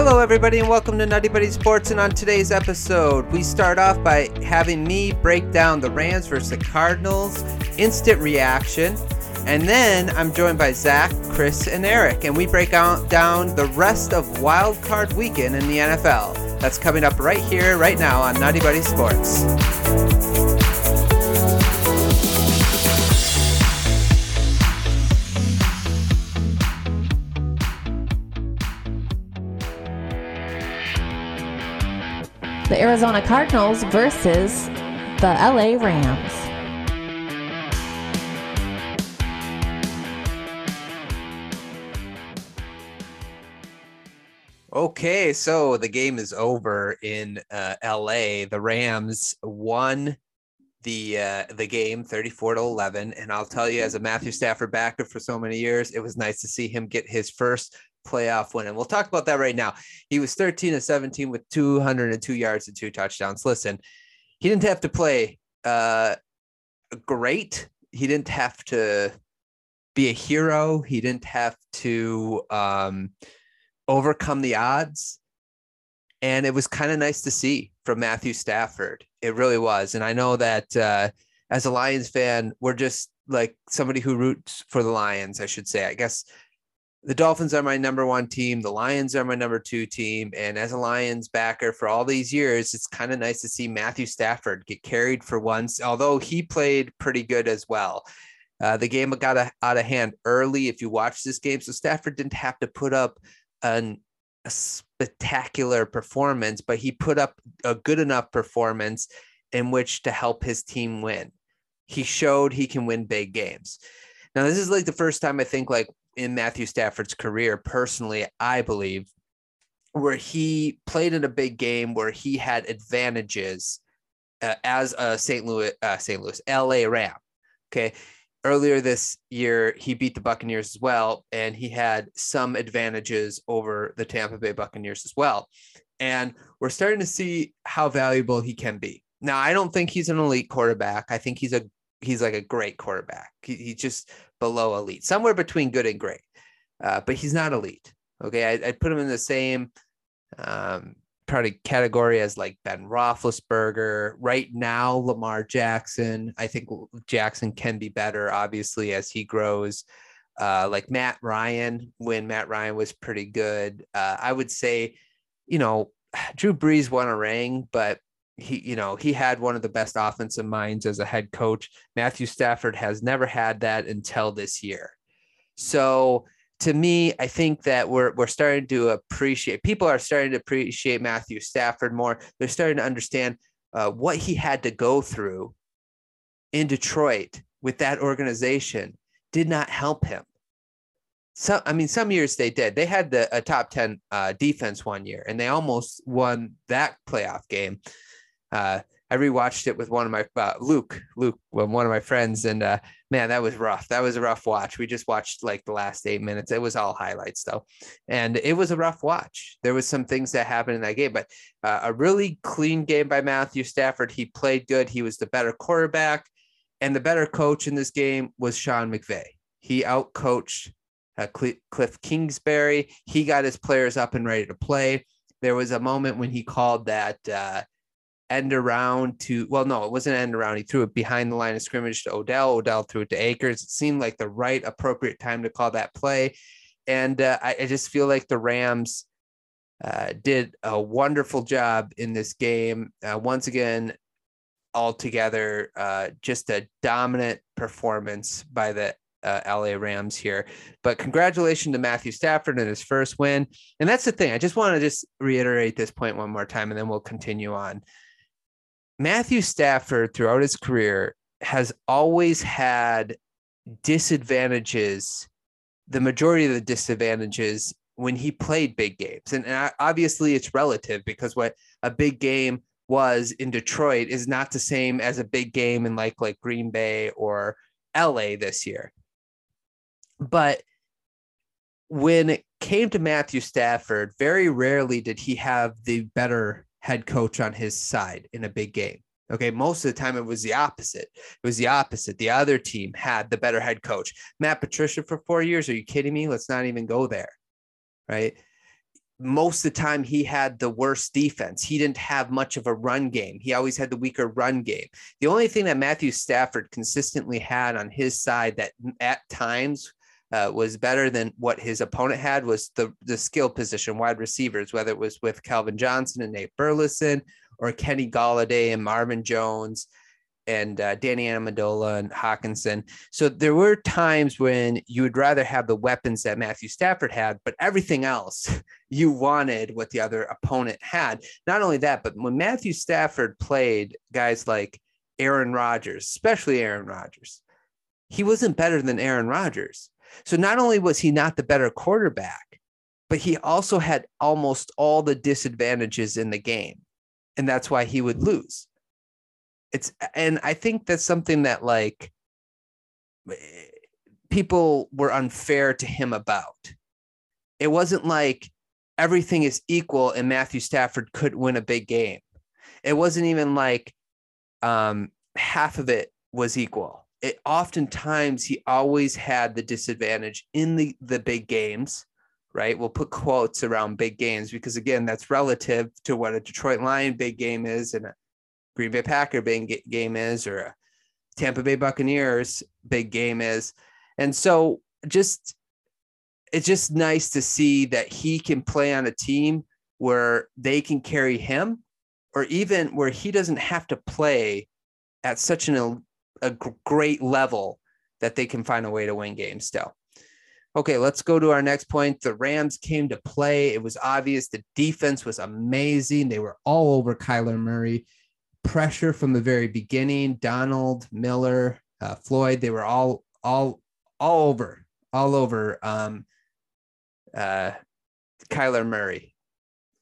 Hello, everybody, and welcome to Nutty Buddy Sports. And on today's episode, we start off by having me break down the Rams versus the Cardinals, instant reaction. And then I'm joined by Zach, Chris, and Eric, and we break out, down the rest of Wild Card Weekend in the NFL. That's coming up right here, right now on Nutty Buddy Sports. Arizona Cardinals versus the LA Rams. Okay, so the game is over in uh, LA. The Rams won the uh, the game 34 to 11 and I'll tell you as a Matthew Stafford backer for so many years, it was nice to see him get his first playoff win. And we'll talk about that right now. He was 13 to 17 with 202 yards and two touchdowns. Listen, he didn't have to play uh, great. He didn't have to be a hero. He didn't have to um, overcome the odds. And it was kind of nice to see from Matthew Stafford. It really was. And I know that uh, as a Lions fan, we're just like somebody who roots for the Lions, I should say. I guess the Dolphins are my number one team. The Lions are my number two team. And as a Lions backer for all these years, it's kind of nice to see Matthew Stafford get carried for once, although he played pretty good as well. Uh, the game got a, out of hand early if you watch this game. So Stafford didn't have to put up an, a spectacular performance, but he put up a good enough performance in which to help his team win. He showed he can win big games. Now, this is like the first time I think like in Matthew Stafford's career, personally, I believe, where he played in a big game where he had advantages uh, as a St. Louis, uh, St. Louis, LA Ram. Okay. Earlier this year, he beat the Buccaneers as well, and he had some advantages over the Tampa Bay Buccaneers as well. And we're starting to see how valuable he can be. Now, I don't think he's an elite quarterback. I think he's a he's like a great quarterback. He, he's just below elite, somewhere between good and great. Uh, but he's not elite. Okay, I, would put him in the same um, probably category as like Ben Roethlisberger. Right now, Lamar Jackson. I think Jackson can be better, obviously, as he grows. Uh, like Matt Ryan, when Matt Ryan was pretty good. Uh, I would say, you know, Drew Brees won a ring, but he, you know, he had one of the best offensive minds as a head coach. Matthew Stafford has never had that until this year. So to me, I think that we're we're starting to appreciate. People are starting to appreciate Matthew Stafford more. They're starting to understand uh, what he had to go through in Detroit with that organization did not help him. So, I mean, some years they did. They had the, a top 10 uh, defense one year and they almost won that playoff game uh, I rewatched it with one of my uh, Luke, Luke, one of my friends, and uh, man, that was rough. That was a rough watch. We just watched like the last eight minutes. It was all highlights though, and it was a rough watch. There was some things that happened in that game, but uh, a really clean game by Matthew Stafford. He played good. He was the better quarterback, and the better coach in this game was Sean McVay. He outcoached uh, Cliff Kingsbury. He got his players up and ready to play. There was a moment when he called that uh, end around to well no it wasn't end around he threw it behind the line of scrimmage to odell odell threw it to akers it seemed like the right appropriate time to call that play and uh, I, I, just feel like the rams uh, did a wonderful job in this game uh, once again altogether uh, just a dominant performance by the uh, LA Rams here. But congratulations to Matthew Stafford and his first win. And that's the thing. I just want to just reiterate this point one more time and then we'll continue on. Matthew Stafford throughout his career has always had disadvantages, the majority of the disadvantages when he played big games. And, and obviously it's relative because what a big game was in Detroit is not the same as a big game in like like Green Bay or LA this year. But when it came to Matthew Stafford, very rarely did he have the better head coach on his side in a big game. Okay, most of the time it was the opposite. It was the opposite. The other team had the better head coach. Matt Patricia for four years. Are you kidding me? Let's not even go there. Right. most of the time he had the worst defense. He didn't have much of a run game. He always had the weaker run game. The only thing that Matthew Stafford consistently had on his side that at times uh, was better than what his opponent had was the the skill position wide receivers, whether it was with Calvin Johnson and Nate Burleson or Kenny Golladay and Marvin Jones and uh, Danny Amendola and Hockenson. So there were times when you would rather have the weapons that Matthew Stafford had, but everything else you wanted what the other opponent had. Not only that, but when Matthew Stafford played guys like Aaron Rodgers, especially Aaron Rodgers, he wasn't better than Aaron Rodgers. So not only was he not the better quarterback, but he also had almost all the disadvantages in the game. And that's why he would lose. It's and i think that's something that like people were unfair to him about. It wasn't like everything is equal and matthew stafford could win a big game. It wasn't even like um half of it was equal it oftentimes he always had the disadvantage in the the big games right we'll put quotes around big games because again that's relative to what a detroit lion big game is and a Green Bay Packer big game is or a Tampa Bay Buccaneers big game is. And so just it's just nice to see that he can play on a team where they can carry him or even where he doesn't have to play at such an, a great level that they can find a way to win games still. Okay, let's go to our next point. The Rams came to play. It was obvious the defense was amazing. They were all over Kyler Murray pressure from the very beginning. Donald, Miller, uh, Floyd, they were all all all over, all over um, uh, Kyler Murray.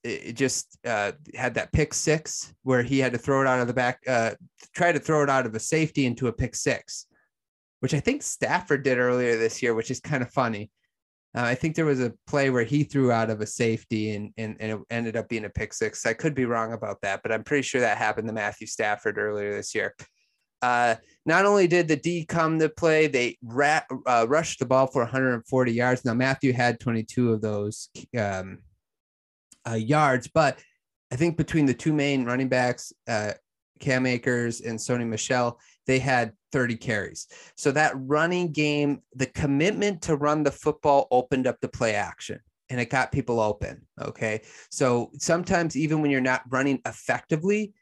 It, just uh, had that pick six where he had to throw it out of the back, uh, try to throw it out of a safety into a pick six, which I think Stafford did earlier this year, which is kind of funny. Uh, I think there was a play where he threw out of a safety and, and, and it ended up being a pick six. I could be wrong about that, but I'm pretty sure that happened to Matthew Stafford earlier this year. Uh, not only did the D come to play, they ra- uh, rushed the ball for 140 yards. Now, Matthew had 22 of those um, uh, yards, but I think between the two main running backs, uh, Cam Akers and Sony Michel, they had 30 carries. So that running game, the commitment to run the football opened up the play action and it got people open. Okay. So sometimes even when you're not running effectively,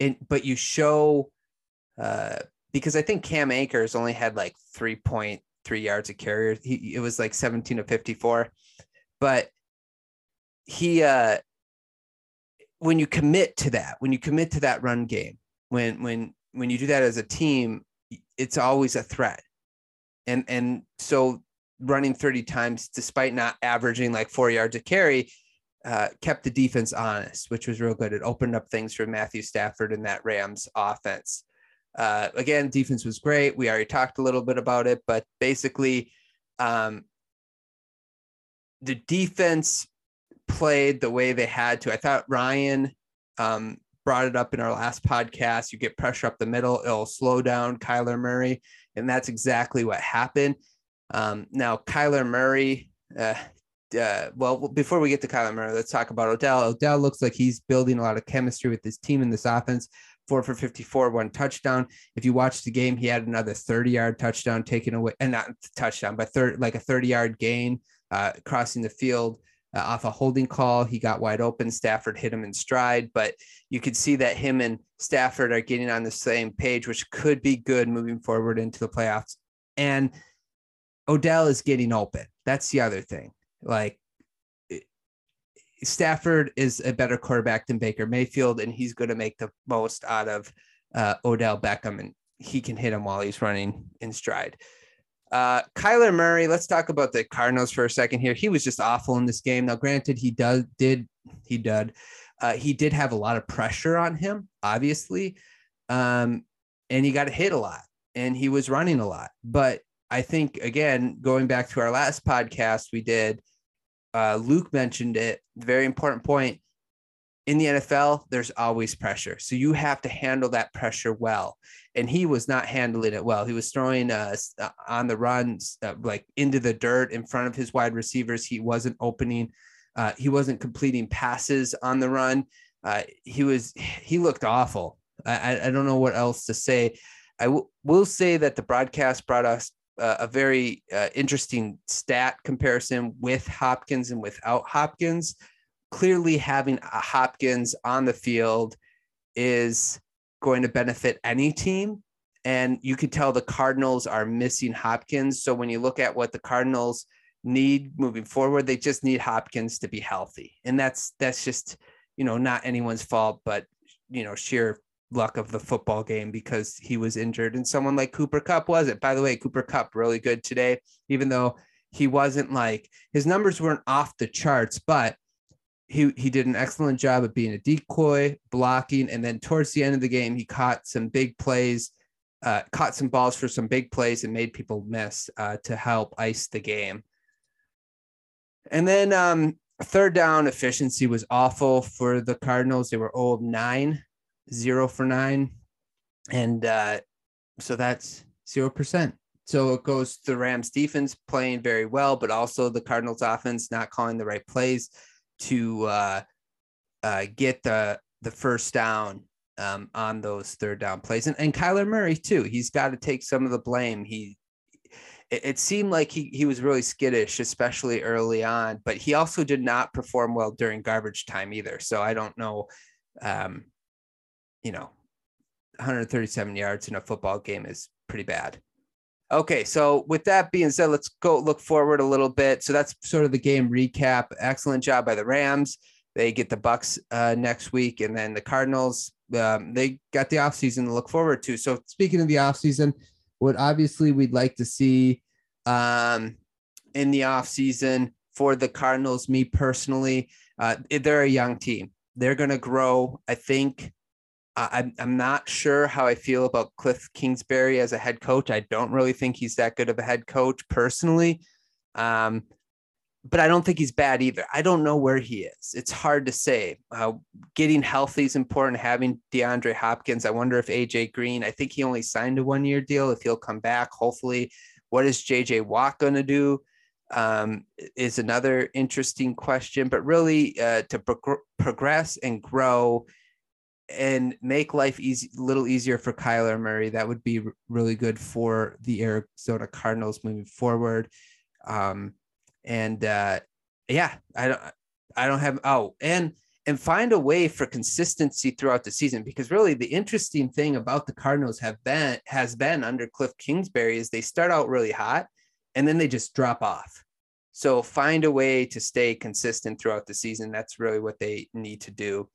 and but you show uh because I think Cam Akers only had like 3.3 yards of carrier. He it was like 17 to 54. But he uh when you commit to that, when you commit to that run game, when when when you do that as a team, it's always a threat. And and so running 30 times despite not averaging like four yards a carry uh, kept the defense honest, which was real good. It opened up things for Matthew Stafford and that Rams offense. Uh, again, defense was great. We already talked a little bit about it, but basically, um, the defense played the way they had to. I thought Ryan um, brought it up in our last podcast. You get pressure up the middle, it'll slow down Kyler Murray. And that's exactly what happened. Um, now, Kyler Murray, uh, uh, well, before we get to Kyler Murray, let's talk about Odell. Odell looks like he's building a lot of chemistry with his team in this offense. Four for 54, one touchdown. If you watch the game, he had another 30 yard touchdown taken away, and not touchdown, but third, like a 30 yard gain uh, crossing the field uh, off a holding call. He got wide open. Stafford hit him in stride, but you could see that him and Stafford are getting on the same page, which could be good moving forward into the playoffs. And Odell is getting open. That's the other thing. Like Stafford is a better quarterback than Baker Mayfield, and he's going to make the most out of uh, Odell Beckham, and he can hit him while he's running in stride. Uh, Kyler Murray, let's talk about the Cardinals for a second here. He was just awful in this game. Now, granted, he does did he did uh, he did have a lot of pressure on him, obviously, um, and he got hit a lot, and he was running a lot. But I think again, going back to our last podcast we did, uh, Luke mentioned it. Very important point in the NFL, there's always pressure. So you have to handle that pressure well. And he was not handling it well. He was throwing uh, uh on the runs, uh, like into the dirt in front of his wide receivers. He wasn't opening Uh, he wasn't completing passes on the run. Uh, he was he looked awful. I, I don't know what else to say. I w- will say that the broadcast brought us uh, a very uh, interesting stat comparison with Hopkins and without Hopkins. Clearly, having a Hopkins on the field is going to benefit any team. And you could tell the Cardinals are missing Hopkins. So when you look at what the Cardinals need moving forward, they just need Hopkins to be healthy. And that's that's just, you know, not anyone's fault, but you know, sheer luck of the football game because he was injured and someone like Cooper Kupp was it. By the way, Cooper Kupp really good today, even though he wasn't like his numbers weren't off the charts, but he he did an excellent job of being a decoy, blocking, and then towards the end of the game, he caught some big plays, uh, caught some balls for some big plays, and made people miss uh, to help ice the game. And then um, third down efficiency was awful for the Cardinals. They were old nine, zero for nine, and uh, so that's zero percent. So it goes to the Rams defense playing very well, but also the Cardinals offense not calling the right plays to uh, uh, get the the first down um, on those third down plays. And, and Kyler Murray too. He's got to take some of the blame. He it, it, seemed like he he was really skittish, especially early on. But he also did not perform well during garbage time either. So I don't know. Um, you know, 137 yards in a football game is pretty bad. Okay, so with that being said, let's go look forward a little bit. So that's sort of the game recap. Excellent job by the Rams. They get the Bucks uh, next week, and then the Cardinals. Um, they got the offseason to look forward to. So speaking of the offseason, what obviously we'd like to see um, in the offseason for the Cardinals, me personally, uh, they're a young team. They're going to grow. I think I'm I'm not sure how I feel about Cliff Kingsbury as a head coach. I don't really think he's that good of a head coach personally. Um, but I don't think he's bad either. I don't know where he is. It's hard to say. Uh, getting healthy is important. Having DeAndre Hopkins. I wonder if AJ Green. I think he only signed a one year deal. If he'll come back, hopefully. What is JJ Watt going to do? Um, is another interesting question. But really, uh, to pro- progress and grow and make life easy, a little easier for Kyler Murray. That would be really good for the Arizona Cardinals moving forward. Um, and uh, yeah, I don't, I don't have. Oh, and and find a way for consistency throughout the season because really the interesting thing about the Cardinals have been has been under Cliff Kingsbury is they start out really hot and then they just drop off. So find a way to stay consistent throughout the season. That's really what they need to do.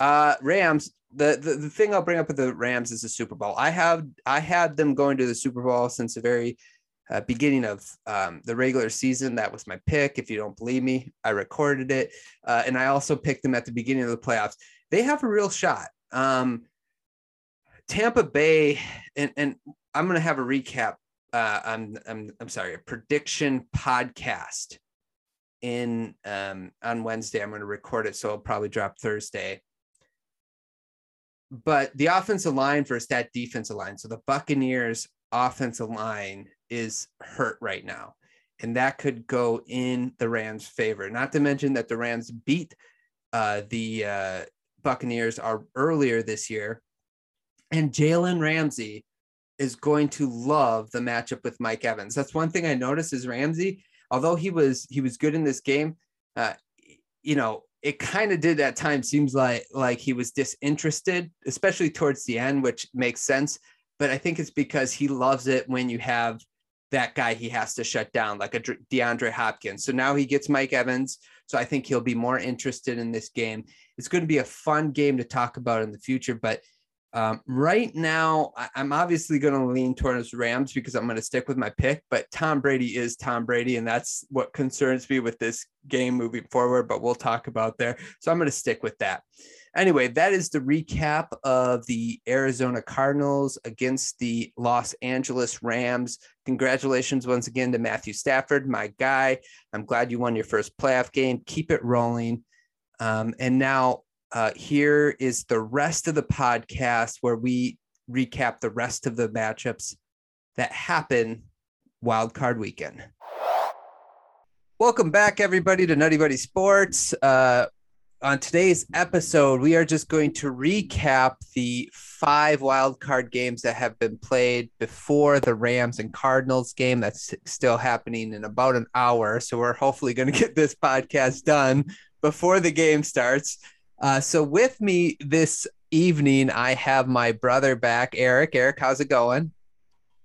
Uh, Rams. The, the the thing I'll bring up with the Rams is the Super Bowl. I have I had them going to the Super Bowl since the very uh, beginning of um, the regular season. That was my pick. If you don't believe me, I recorded it, uh, and I also picked them at the beginning of the playoffs. They have a real shot. Um, Tampa Bay, and and I'm going to have a recap. Uh, I'm I'm I'm sorry, a prediction podcast in um, on Wednesday. I'm going to record it, so I'll probably drop Thursday but the offensive line versus that defensive line. So the Buccaneers offensive line is hurt right now. And that could go in the Rams' favor. Not to mention that the Rams beat uh, the uh, Buccaneers are earlier this year. And Jalen Ramsey is going to love the matchup with Mike Evans. That's one thing I noticed is Ramsey, although he was he was good in this game, uh, you know, it kind of did at times seems like like he was disinterested, especially towards the end, which makes sense. But I think it's because he loves it when you have that guy he has to shut down, like a DeAndre Hopkins. So now he gets Mike Evans. So I think he'll be more interested in this game. It's going to be a fun game to talk about in the future, but um, right now, I, am obviously going to lean towards Rams because I'm going to stick with my pick, but Tom Brady is Tom Brady, and that's what concerns me with this game moving forward. But we'll talk about there. So I'm going to stick with that. Anyway, that is the recap of the Arizona Cardinals against the Los Angeles Rams. Congratulations once again to Matthew Stafford, my guy. I'm glad you won your first playoff game. Keep it rolling. Um, and now uh, here is the rest of the podcast where we recap the rest of the matchups that happen wild card weekend. Welcome back, everybody, to Nutty Buddy Sports. Uh, on today's episode, we are just going to recap the five wild card games that have been played before the Rams and Cardinals game. That's still happening in about an hour. So we're hopefully going to get this podcast done before the game starts. Uh, so with me this evening, I have my brother back, Eric. Eric, how's it going?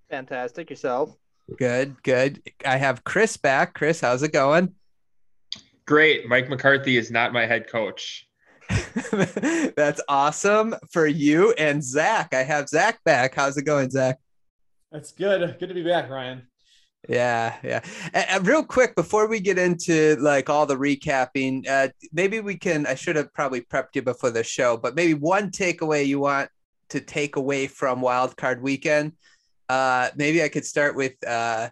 Fantastic. Yourself? Good, good. I have Chris back. Chris, how's it going? Great. Mike McCarthy is not my head coach. That's awesome for you and Zach. I have Zach back. How's it going, Zach? That's good. Good to be back, Ryan. Yeah, yeah. And, real quick before we get into like all the recapping, uh, maybe we can. I should have probably prepped you before the show, but maybe one takeaway you want to take away from Wildcard Weekend. Uh, maybe I could start with. Uh,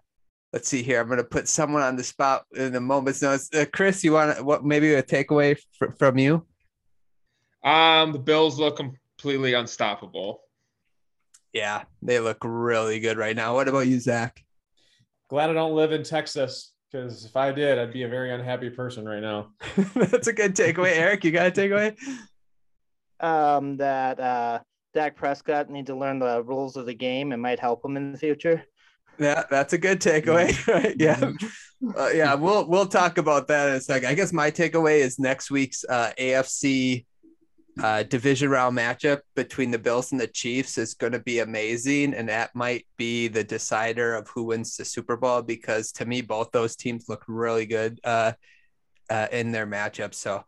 let's see here. I'm going to put someone on the spot in a moment's notice. Uh, Chris, you want what? Maybe a takeaway fr- from you. Um, the Bills look completely unstoppable. Yeah, they look really good right now. What about you, Zach? Glad I don't live in Texas because if I did, I'd be a very unhappy person right now. That's a good takeaway. Eric, you got a takeaway? Um, that uh, Dak Prescott needs to learn the rules of the game and might help him in the future. Yeah, that's a good takeaway. Right? Yeah, uh, yeah. We'll we'll talk about that in a second. I guess my takeaway is next week's uh, AFC uh, division round matchup between the Bills and the Chiefs is going to be amazing, and that might be the decider of who wins the Super Bowl. Because to me, both those teams look really good uh, uh, in their matchup. So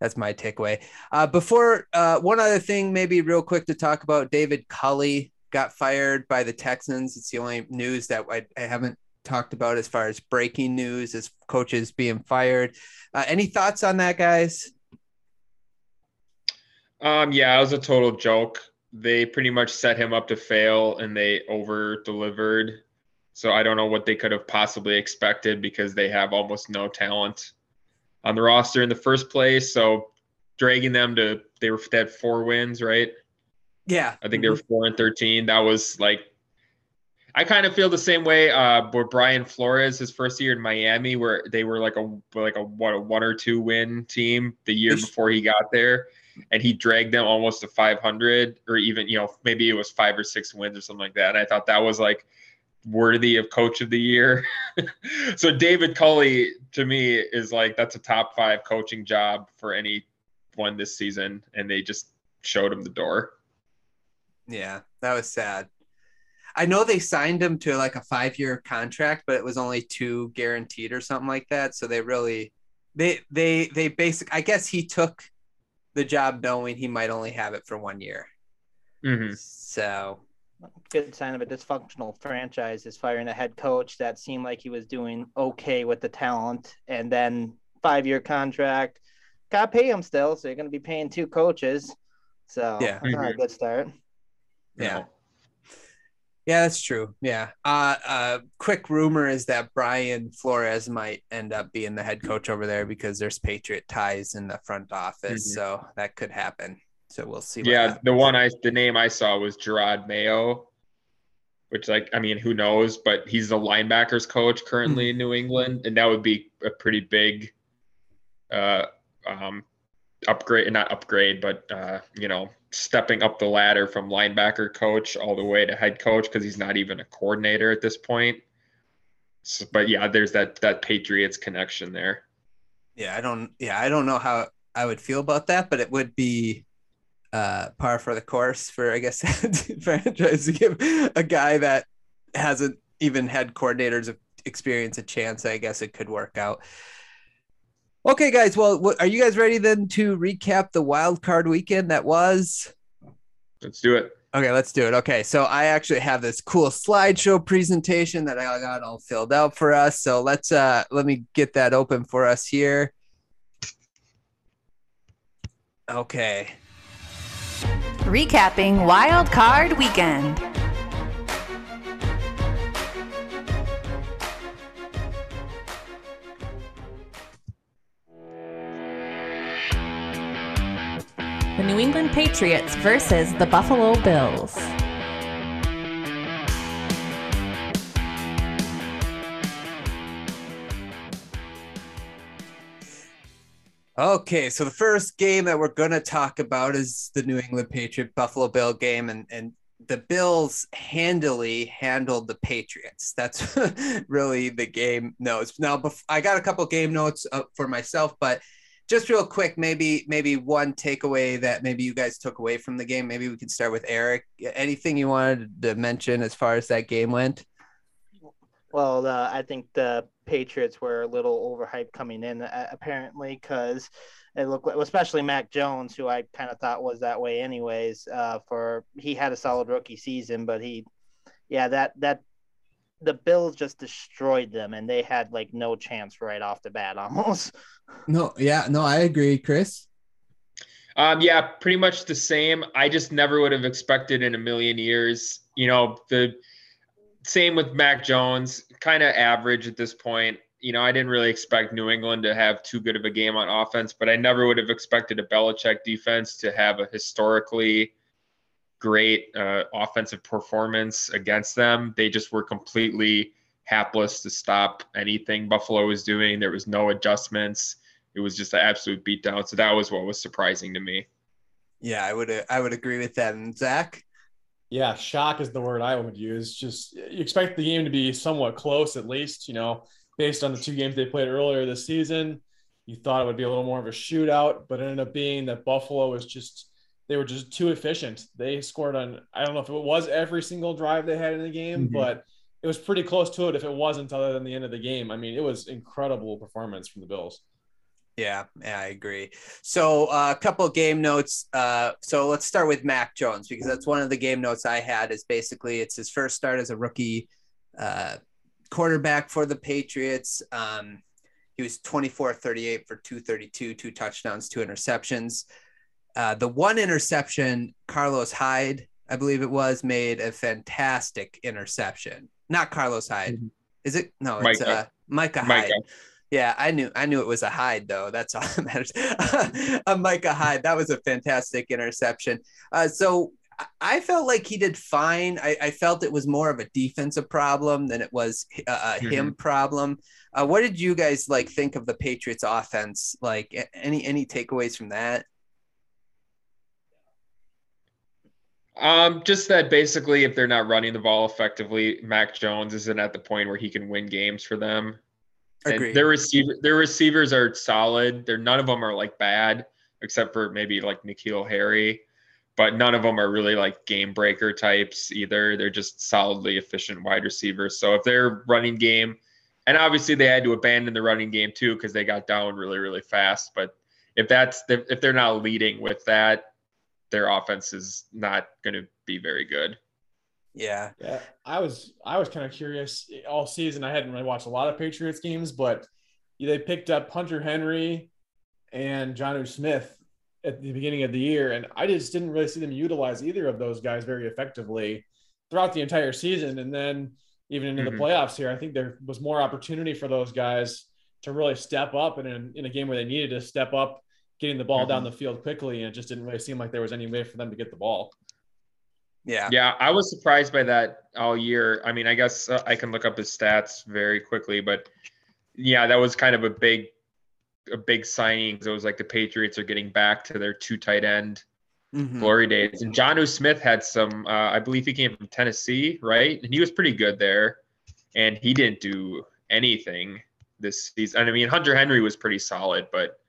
that's my takeaway. Uh, before uh, one other thing, maybe real quick to talk about David Culley got fired by the Texans. It's the only news that I, I haven't talked about as far as breaking news as coaches being fired. Uh, any thoughts on that, guys? Um, yeah, it was a total joke. They pretty much set him up to fail and they over delivered. So I don't know what they could have possibly expected because they have almost no talent on the roster in the first place. So dragging them to they were they had four wins, right? Yeah. I think they were four and thirteen. That was like I kind of feel the same way uh with Brian Flores his first year in Miami where they were like a like a what a one or two win team the year before he got there and he dragged them almost to 500 or even you know maybe it was five or six wins or something like that. And i thought that was like worthy of coach of the year. So david culley to me is like that's a top five coaching job for anyone this season and they just showed him the door. Yeah that was sad. I know they signed him to like a five year contract but it was only two guaranteed or something like that. So they really they they they basic i guess he took the job knowing he might only have it for one year. Mm-hmm. So, good sign of a dysfunctional franchise is firing a head coach that seemed like he was doing okay with the talent, and then five year contract. Got to pay him still, so you're going to be paying two coaches. So yeah, that's mm-hmm. not a good start. Yeah. Yeah, that's true. Yeah. Uh, uh, quick rumor is that Brian Flores might end up being the head coach over there because there's Patriot ties in the front office, mm-hmm. so that could happen. So we'll see. Yeah, the one I the name I saw was Jerod Mayo, which like I mean, who knows? But he's the linebackers coach currently mm-hmm. in New England, and that would be a pretty big uh, um, upgrade, and not upgrade, but uh, you know, stepping up the ladder from linebacker coach all the way to head coach because he's not even a coordinator at this point. So, but yeah, there's that that Patriots connection there. Yeah, I don't. Yeah, I don't know how I would feel about that, but it would be uh, par for the course for I guess franchise to give a guy that hasn't even had coordinators experience a chance. I guess it could work out. Okay, guys. Well, what, are you guys ready then to recap the wild card weekend that was? Let's do it. Okay, let's do it. Okay, so I actually have this cool slideshow presentation that I got all filled out for us. So let's uh let me get that open for us here. Okay. Recapping Wild Card Weekend. The New England Patriots versus the Buffalo Bills. Okay, so the first game that we're going to talk about is the New England Patriot Buffalo Bill game, and and the Bills handily handled the Patriots. That's really the game notes. Now, bef- I got a couple game notes uh, for myself, but just real quick, maybe maybe one takeaway that maybe you guys took away from the game. Maybe we could start with Eric. Anything you wanted to mention as far as that game went? Well, uh, I think the Patriots were a little overhyped coming in, uh, apparently, because it looked like, especially Mac Jones, who I kind of thought was that way, anyways. Uh, for he had a solid rookie season, but he, yeah, that that the Bills just destroyed them, and they had like no chance right off the bat, almost. No, yeah, no, I agree, Chris. Um, yeah, pretty much the same. I just never would have expected in a million years. You know, the same with Mac Jones, kind of average at this point. You know, I didn't really expect New England to have too good of a game on offense, but I never would have expected a Belichick defense to have a historically great uh, offensive performance against them. They just were completely hapless to stop anything Buffalo was doing. There was no adjustments. It was just an absolute beatdown. So that was what was surprising to me. Yeah, I would I would agree with that. And Zach, yeah, shock is the word I would use. Just you expect the game to be somewhat close, at least, you know, based on the two games they played earlier this season. You thought it would be a little more of a shootout, but it ended up being that Buffalo was just they were just too efficient. They scored on I don't know if it was every single drive they had in the game, mm-hmm. but it was pretty close to it if it wasn't other than the end of the game. I mean, it was incredible performance from the Bills. Yeah, yeah, I agree. So uh, a couple game notes. Uh, so let's start with Mac Jones because that's one of the game notes I had. Is basically it's his first start as a rookie uh, quarterback for the Patriots. Um, he was 24 38 for 232, two touchdowns, two interceptions. Uh, the one interception, Carlos Hyde, I believe it was, made a fantastic interception. Not Carlos Hyde. Mm-hmm. Is it? No, it's Micah, uh, Micah Hyde. Micah. Yeah, I knew I knew it was a Hyde though. That's all that matters. a Micah Hyde. That was a fantastic interception. Uh, so I felt like he did fine. I, I, felt it was more of a defensive problem than it was a, a mm-hmm. him problem. Uh, what did you guys like think of the Patriots offense? Like any any takeaways from that? Um, just that basically, if they're not running the ball effectively, Mac Jones isn't at the point where he can win games for them. Agreed. their receiver, their receivers are solid. They're none of them are like bad, except for maybe like N'Keal Harry, but none of them are really like game breaker types either. They're just solidly efficient wide receivers. So if they're running game, and obviously they had to abandon the running game too because they got down really really fast. But if that's if they're not leading with that, their offense is not going to be very good. Yeah. Yeah. I was I was kind of curious all season. I hadn't really watched a lot of Patriots games, but they picked up Hunter Henry and Jonnu Smith at the beginning of the year, and I just didn't really see them utilize either of those guys very effectively throughout the entire season. And then even into mm-hmm. the playoffs here, I think there was more opportunity for those guys to really step up and in, in a game where they needed to step up, getting the ball mm-hmm. down the field quickly, and it just didn't really seem like there was any way for them to get the ball. Yeah. Yeah, I was surprised by that all year. I mean, I guess uh, I can look up his stats very quickly, but yeah, that was kind of a big a big signing. It was like the Patriots are getting back to their two tight end mm-hmm. glory days. And Jonnu Smith had some uh, I believe he came from Tennessee, right? And he was pretty good there. And he didn't do anything this season. I mean, Hunter Henry was pretty solid, but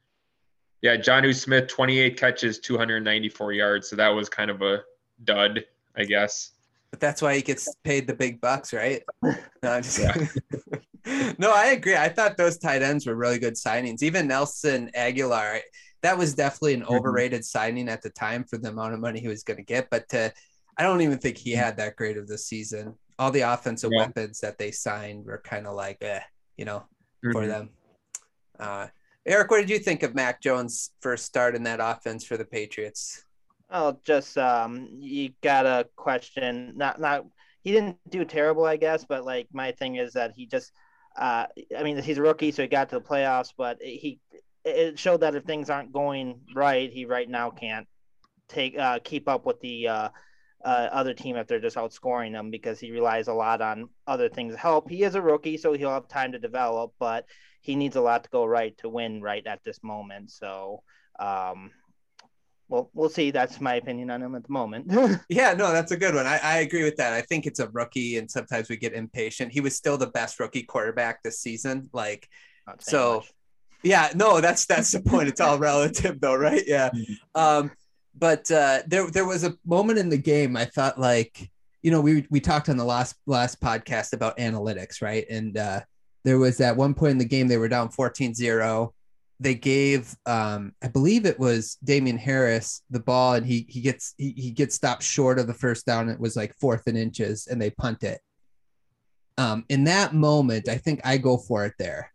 yeah, Jonnu Smith, 28 catches, 294 yards. So that was kind of a dud I guess. But that's why he gets paid the big bucks, right? No, just, yeah. no, I agree. I thought those tight ends were really good signings. Even Nelson Agholor, that was definitely an mm-hmm. overrated signing at the time for the amount of money he was going to get. But to, I don't even think he had that great of the season. All the offensive yeah. weapons that they signed were kind of like, eh, you know, mm-hmm. for them. Uh, Eric, what did you think of Mac Jones' first start in that offense for the Patriots? Oh, just um, you got a question. Not not he didn't do terrible, I guess, but like my thing is that he just, uh, I mean, he's a rookie, so he got to the playoffs, but he it showed that if things aren't going right, he right now can't take uh keep up with the uh uh, other team if they're just outscoring them because he relies a lot on other things help. He is a rookie, so he'll have time to develop, but he needs a lot to go right to win right at this moment. So, um, well, we'll see. That's my opinion on him at the moment. yeah, no, that's a good one. I, I agree with that. I think it's a rookie, and sometimes we get impatient. He was still the best rookie quarterback this season. Like, so. Much. Yeah, no, that's that's the point. It's all relative, though, right? Yeah. Um, but uh, there there was a moment in the game I thought like you know we we talked on the last last podcast about analytics right? And uh, there was at one point in the game they were down 14-0 they gave um, I believe it was Damien Harris the ball and he he gets he, he gets stopped short of the first down. It was like fourth and inches and they punt it. Um, in that moment I think I go for it there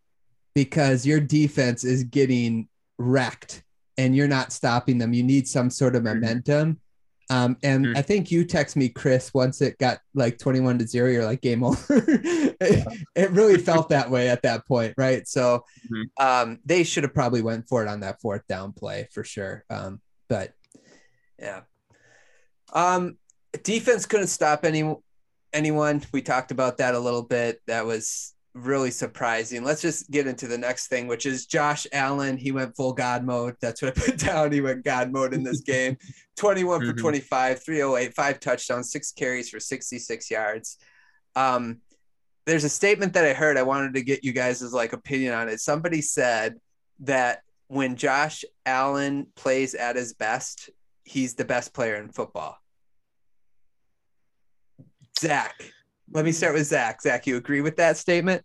because your defense is getting wrecked and you're not stopping them. You need some sort of mm-hmm. momentum. Um, and mm-hmm. I think you text me, Chris, once it got like 21 to zero, you're like game over. it, it, really felt that way at that point. Right. So mm-hmm. um, they should have probably went for it on that fourth down play for sure. Um, but yeah. Um, defense couldn't stop any, anyone. We talked about that a little bit. That was really surprising. Let's just get into the next thing, which is Josh Allen. He went full God mode. That's what I put down. He went God mode in this game 21 mm-hmm. for 25, 308, five touchdowns, six carries for 66 yards. Um, there's a statement that I heard. I wanted to get you guys' like opinion on it. Somebody said that when Josh Allen plays at his best, he's the best player in football. Zach, let me start with Zach. Zach, you agree with that statement?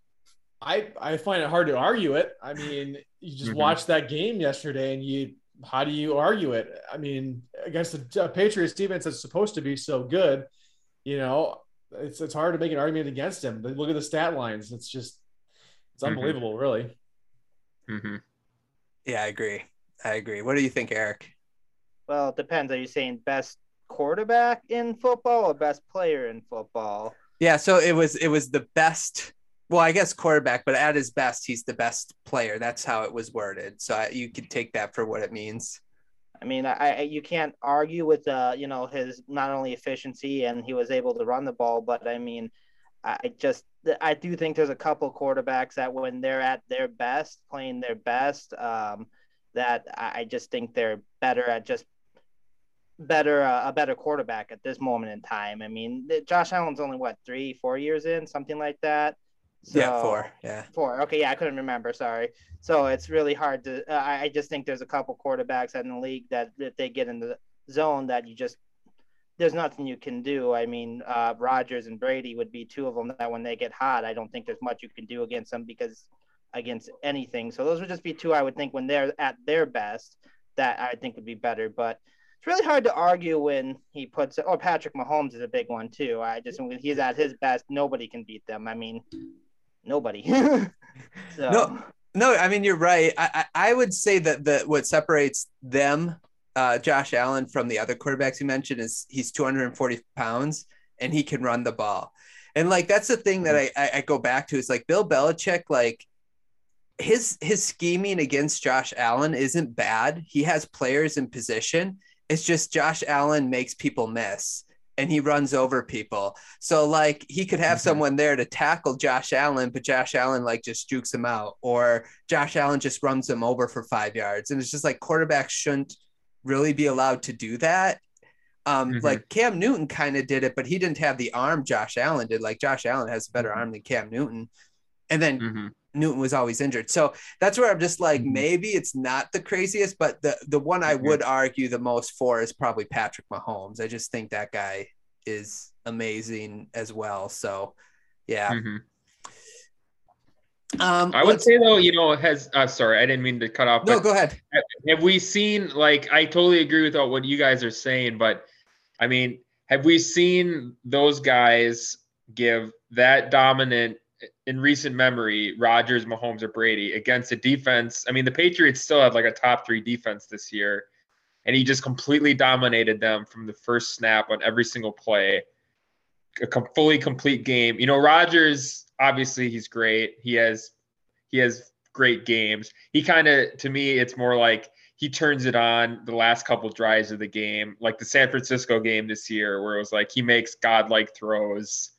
I I find it hard to argue it. I mean, you just mm-hmm. watched that game yesterday, and you how do you argue it? I mean, against the Patriots defense that's supposed to be so good, you know, it's it's hard to make an argument against him. Look at the stat lines; it's just it's mm-hmm. unbelievable, really. Mm-hmm. Yeah, I agree. I agree. What do you think, Eric? Well, it depends. Are you saying best quarterback in football or best player in football? Yeah, so it was it was the best. Well, I guess quarterback, but at his best, he's the best player. That's how it was worded. So I, you could take that for what it means. I mean, I, I you can't argue with uh, you know his not only efficiency and he was able to run the ball, but I mean, I just I do think there's a couple quarterbacks that when they're at their best, playing their best, um, that I just think they're better at just better uh, a better quarterback at this moment in time. I mean, Josh Allen's only what three, four years in, something like that. So, yeah, four. Yeah, four. Okay, yeah, I couldn't remember. Sorry. So it's really hard to. Uh, I just think there's a couple quarterbacks in the league that if they get in the zone, that you just there's nothing you can do. I mean, uh, Rodgers and Brady would be two of them that when they get hot, I don't think there's much you can do against them because against anything. So those would just be two I would think when they're at their best that I think would be better. But it's really hard to argue when he puts or Patrick Mahomes is a big one too. I just when he's at his best, nobody can beat them. I mean, nobody. so. No, no. I mean, you're right. I, I, I would say that the what separates them, uh, Josh Allen, from the other quarterbacks you mentioned is he's 240 pounds and he can run the ball. And like that's the thing that I, I, I go back to is like Bill Belichick, like his his scheming against Josh Allen isn't bad. He has players in position it's just Josh Allen makes people miss and he runs over people. So like he could have mm-hmm. someone there to tackle Josh Allen, but Josh Allen like just jukes him out, or Josh Allen just runs him over for five yards. And it's just like quarterbacks shouldn't really be allowed to do that. Um, mm-hmm. like Cam Newton kind of did it, but he didn't have the arm Josh Allen did. Like Josh Allen has a better mm-hmm. arm than Cam Newton. And then mm-hmm. Newton was always injured. So that's where I'm just like, mm-hmm. maybe it's not the craziest, but the the one I would argue the most for is probably Patrick Mahomes. I just think that guy is amazing as well. So yeah. Mm-hmm. Um, I would say though, you know, has uh, sorry, I didn't mean to cut off. No, go ahead. Have we seen like I totally agree with what you guys are saying, but I mean, have we seen those guys give that dominant in recent memory, Rodgers, Mahomes, or Brady against a defense. I mean, the Patriots still had like a top three defense this year, and he just completely dominated them from the first snap on every single play. A com- fully complete game. You know, Rodgers obviously he's great. He has he has great games. He kind of to me, it's more like he turns it on the last couple drives of the game, like the San Francisco game this year, where it was like he makes godlike throws.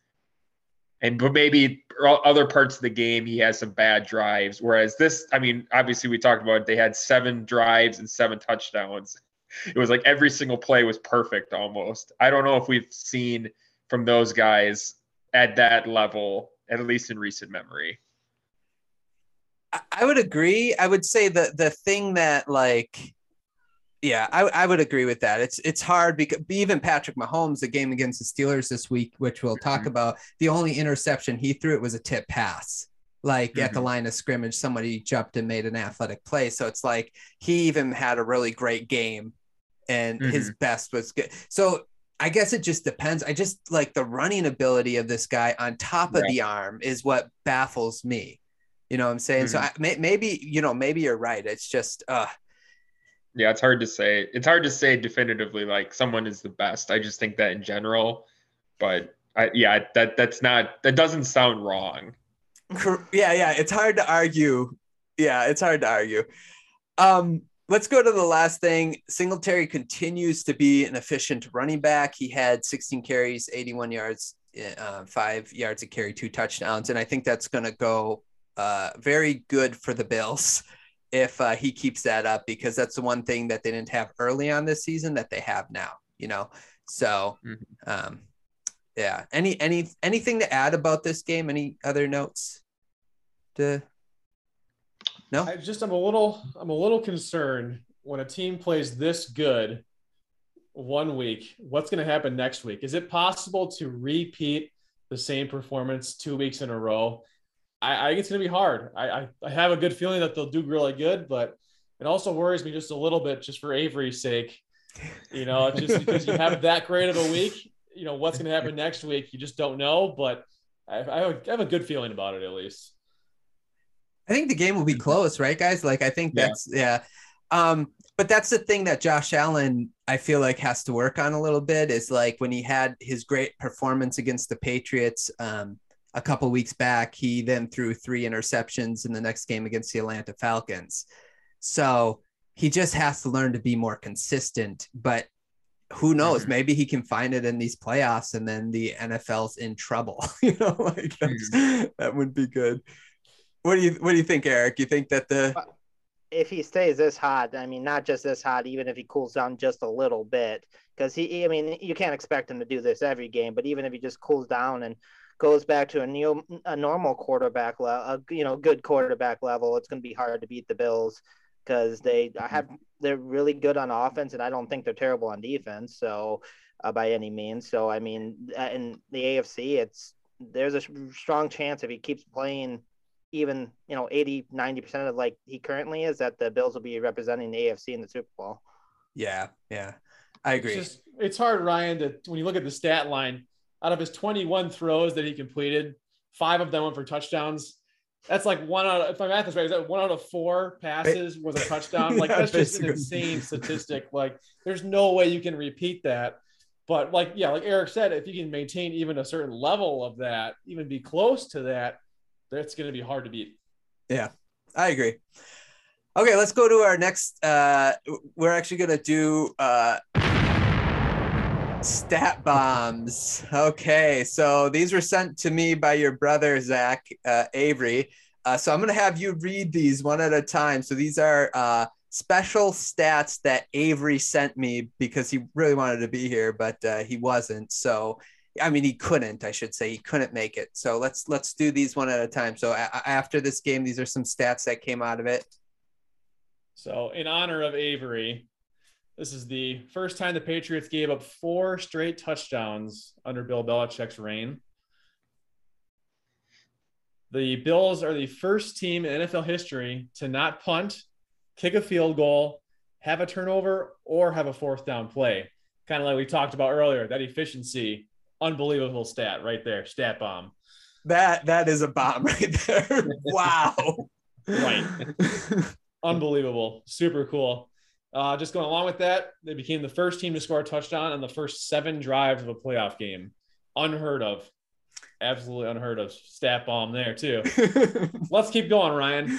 And maybe other parts of the game he has some bad drives. Whereas this, I mean, obviously we talked about it, they had seven drives and seven touchdowns. It was like every single play was perfect almost. I don't know if we've seen from those guys at that level, at least in recent memory. I would agree. I would say that the thing that like yeah, I, I would agree with that. It's it's hard because even Patrick Mahomes, the game against the Steelers this week, which we'll talk mm-hmm. about, the only interception he threw it was a tip pass. Like mm-hmm. at the mm-hmm. line of scrimmage, somebody jumped and made an athletic play. So it's like he even had a really great game and mm-hmm. his best was good. So I guess it just depends. I just like the running ability of this guy on top of yeah. the arm is what baffles me. You know what I'm saying? Mm-hmm. So I, may, maybe, you know, maybe you're right. It's just, uh, yeah, it's hard to say. It's hard to say definitively like someone is the best. I just think that in general, but I, yeah, that that's not that doesn't sound wrong. Yeah, yeah, it's hard to argue. Yeah, it's hard to argue. Um, let's go to the last thing. Singletary continues to be an efficient running back. He had 16 carries, 81 yards, uh, five yards a carry, two touchdowns, and I think that's going to go uh, very good for the Bills if uh, he keeps that up because that's the one thing that they didn't have early on this season that they have now. You know, so mm-hmm. um, yeah. Any any anything to add about this game? Any other notes? To no, I just I'm a little I'm a little concerned when a team plays this good one week. What's going to happen next week? Is it possible to repeat the same performance two weeks in a row? I, I think it's going to be hard. I, I, I have a good feeling that they'll do really good, but it also worries me just a little bit, just for Avery's sake. You know, just because you have that great of a week, you know what's going to happen next week. You just don't know, but I, I have a good feeling about it at least. I think the game will be close, right, guys? Like I think that's yeah. yeah. Um, but that's the thing that Josh Allen I feel like has to work on a little bit is like when he had his great performance against the Patriots. Um, a couple weeks back, he then threw three interceptions in the next game against the Atlanta Falcons. So he just has to learn to be more consistent. But who knows? Mm-hmm. Maybe he can find it in these playoffs, and then the NFL's in trouble. you know, like mm-hmm. that would be good. What do you What do you think, Eric? You think that the if he stays this hot, I mean, not just this hot, even if he cools down just a little bit, because he, I mean, you can't expect him to do this every game, but even if he just cools down and goes back to a new a normal quarterback level, a you know good quarterback level, it's going to be hard to beat the Bills because they have they're really good on offense, and I don't think they're terrible on defense. So uh, by any means, so I mean, uh, in the AFC, it's there's a strong chance if he keeps playing even you know 80 90 percent of like he currently is that the bills will be representing the afc in the super bowl yeah yeah i agree it's, just, it's hard ryan to when you look at the stat line out of his 21 throws that he completed, five of them went for touchdowns. That's like one out of, if my math is right, is that one out of four passes was a touchdown? Like, yeah, that's just an insane statistic. Like, there's no way you can repeat that. But, like, yeah, like Eric said, if you can maintain even a certain level of that, even be close to that, that's going to be hard to beat. Yeah, I agree. Okay, let's go to our next. Uh, we're actually going to do uh, Stat bombs. Okay, so these were sent to me by your brother Zach uh, Avery. Uh, so I'm going to have you read these one at a time. So these are uh, special stats that Avery sent me because he really wanted to be here, but uh, he wasn't. So I mean, he couldn't. I should say he couldn't make it. So let's let's do these one at a time. So a- after this game, these are some stats that came out of it. So in honor of Avery, this is the first time the Patriots gave up four straight touchdowns under Bill Belichick's reign. The Bills are the first team in NFL history to not punt, kick a field goal, have a turnover, or have a fourth down play. Kind of like we talked about earlier, that efficiency, unbelievable stat right there, stat bomb. That that is a bomb right there. wow. right. Unbelievable. Super cool. Uh, just going along with that, they became the first team to score a touchdown on the first seven drives of a playoff game. Unheard of. Absolutely unheard of. Stat bomb there, too. Let's keep going, Ryan.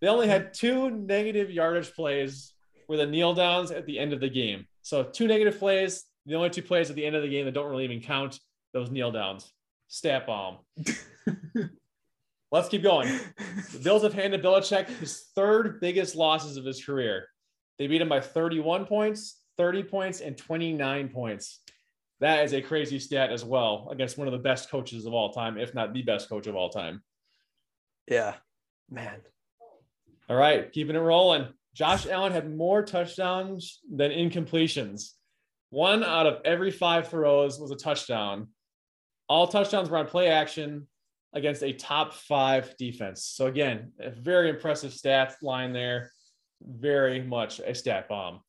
They only had two negative yardage plays were the kneel downs at the end of the game. So two negative plays, the only two plays at the end of the game that don't really even count those kneel downs. Stat bomb. Let's keep going. The Bills have handed Belichick his third biggest losses of his career. They beat him by 31 points, 30 points, and 29 points. That is a crazy stat as well against one of the best coaches of all time, if not the best coach of all time. Yeah, man. All right, keeping it rolling. Josh Allen had more touchdowns than incompletions. One out of every five throws was a touchdown. All touchdowns were on play action against a top five defense. So, again, a very impressive stat line there. Very much a stat bomb.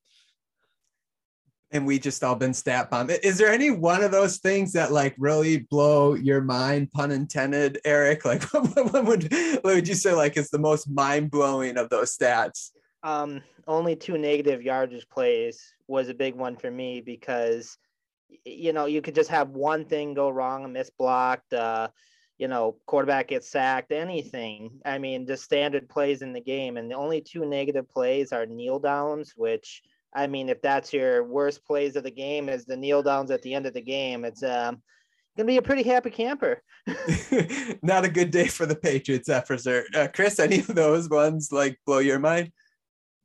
And we just all been stat bomb. Is there any one of those things that like really blow your mind, pun intended, Eric? Like, what, would what would you say like is the most mind blowing of those stats? Um, only two negative yardage plays was a big one for me because you know you could just have one thing go wrong, a miss blocked, uh, you know, quarterback gets sacked, anything. I mean, just standard plays in the game, and the only two negative plays are kneel downs, which I mean, if that's your worst plays of the game, is the kneel downs at the end of the game, it's um gonna be a pretty happy camper. Not a good day for the Patriots, that for sure. Uh, Chris, any of those ones like blow your mind?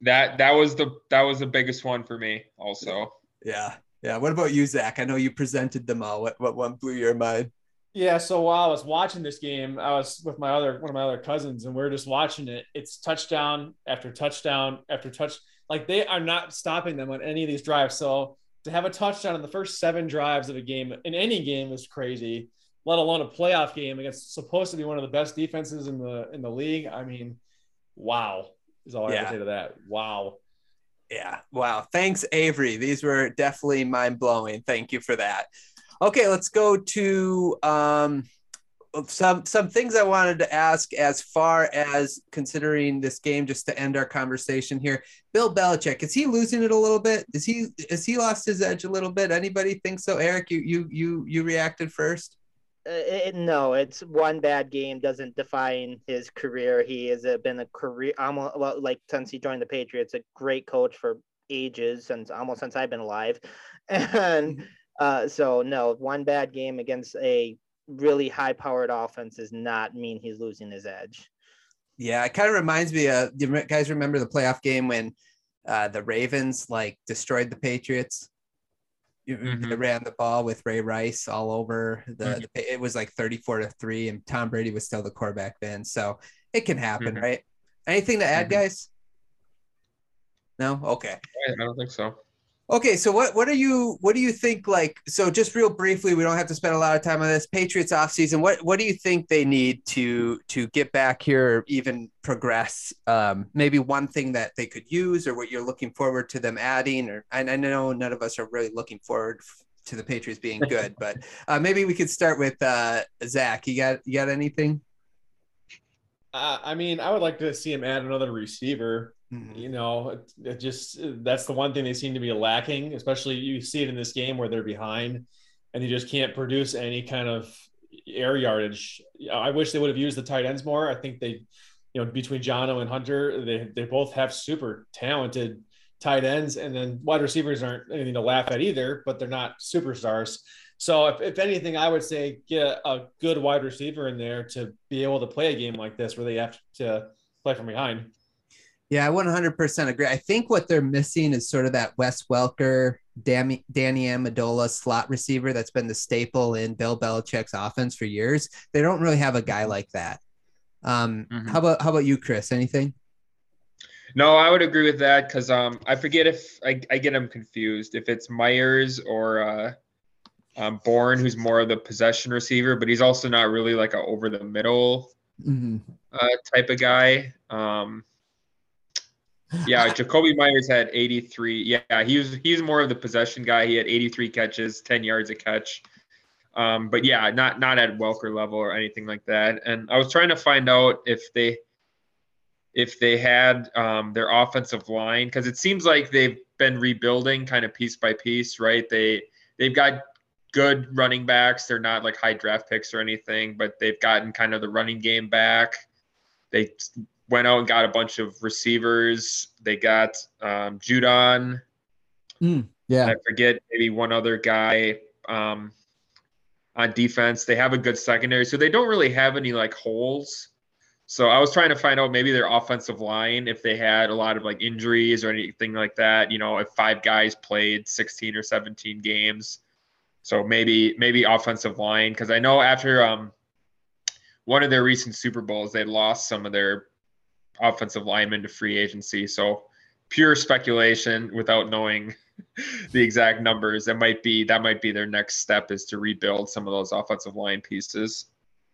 That that was the that was the biggest one for me, also. Yeah, yeah. What about you, Zach? I know you presented them all. What what one blew your mind? Yeah, so while I was watching this game, I was with my other one of my other cousins, and we are just watching it. It's touchdown after touchdown after touch. Like they are not stopping them on any of these drives. So to have a touchdown in the first seven drives of a game in any game is crazy. Let alone a playoff game against supposed to be one of the best defenses in the in the league. I mean, wow is all I have to say to that. Wow. Yeah. Wow. Thanks, Avery. These were definitely mind blowing. Thank you for that. Okay, let's go to um, some some things I wanted to ask as far as considering this game, just to end our conversation here. Bill Belichick is he losing it a little bit? Is he is he lost his edge a little bit? Anybody think so? Eric, you you you you reacted first. Uh, it, no, it's one bad game doesn't define his career. He has been a career almost well, like since he joined the Patriots, a great coach for ages since almost since I've been alive, and. Uh, so no, one bad game against a really high-powered offense does not mean he's losing his edge. Yeah, it kind of reminds me of you guys remember the playoff game when uh, the Ravens like destroyed the Patriots Mm-hmm. They ran the ball with Ray Rice all over the, mm-hmm. the, It was like 34 to three, and Tom Brady was still the quarterback then. So it can happen, mm-hmm. right? Anything to add, mm-hmm. guys? No. Okay. I don't think so. Okay, so what what do you what do you think like so just real briefly we don't have to spend a lot of time on this Patriots offseason what what do you think they need to to get back here or even progress? Um, maybe one thing that they could use or what you're looking forward to them adding or I, I know none of us are really looking forward to the Patriots being good but uh, maybe we could start with uh, Zach you got you got anything? Uh, I mean I would like to see him add another receiver Mm-hmm. You know, it, it, just that's the one thing they seem to be lacking, especially you see it in this game where they're behind and they just can't produce any kind of air yardage. I wish they would have used the tight ends more. I think they, you know, between Jonnu and Hunter, they they both have super talented tight ends, and then wide receivers aren't anything to laugh at either, but they're not superstars. So if, if anything, I would say get a good wide receiver in there to be able to play a game like this where they have to play from behind. Yeah, I 100% agree. I think what they're missing is sort of that Wes Welker, Danny, Danny Amendola slot receiver that's been the staple in Bill Belichick's offense for years. They don't really have a guy like that. Um, mm-hmm. How about how about you, Chris? Anything? No, I would agree with that because um, I forget if I, I get them confused if it's Meyers or uh, um, Bourne, who's more of the possession receiver, but he's also not really like a over the middle mm-hmm. uh, type of guy. Um, yeah, Jakobi Meyers had 83. Yeah, he was he's more of the possession guy. He had 83 catches, 10 yards a catch. Um, but yeah, not not at Welker level or anything like that. And I was trying to find out if they if they had um, their offensive line because it seems like they've been rebuilding kind of piece by piece, right? They they've got good running backs. They're not like high draft picks or anything, but they've gotten kind of the running game back. They went out and got a bunch of receivers. They got um, Judon. Yeah. I forget maybe one other guy um, on defense. They have a good secondary, so they don't really have any like holes. So I was trying to find out maybe their offensive line if they had a lot of like injuries or anything like that. You know, if five guys played 16 or 17 games, so maybe maybe offensive line because I know after um, one of their recent Super Bowls they lost some of their offensive linemen to free agency. So pure speculation without knowing the exact numbers. That might be that might be their next step is to rebuild some of those offensive line pieces.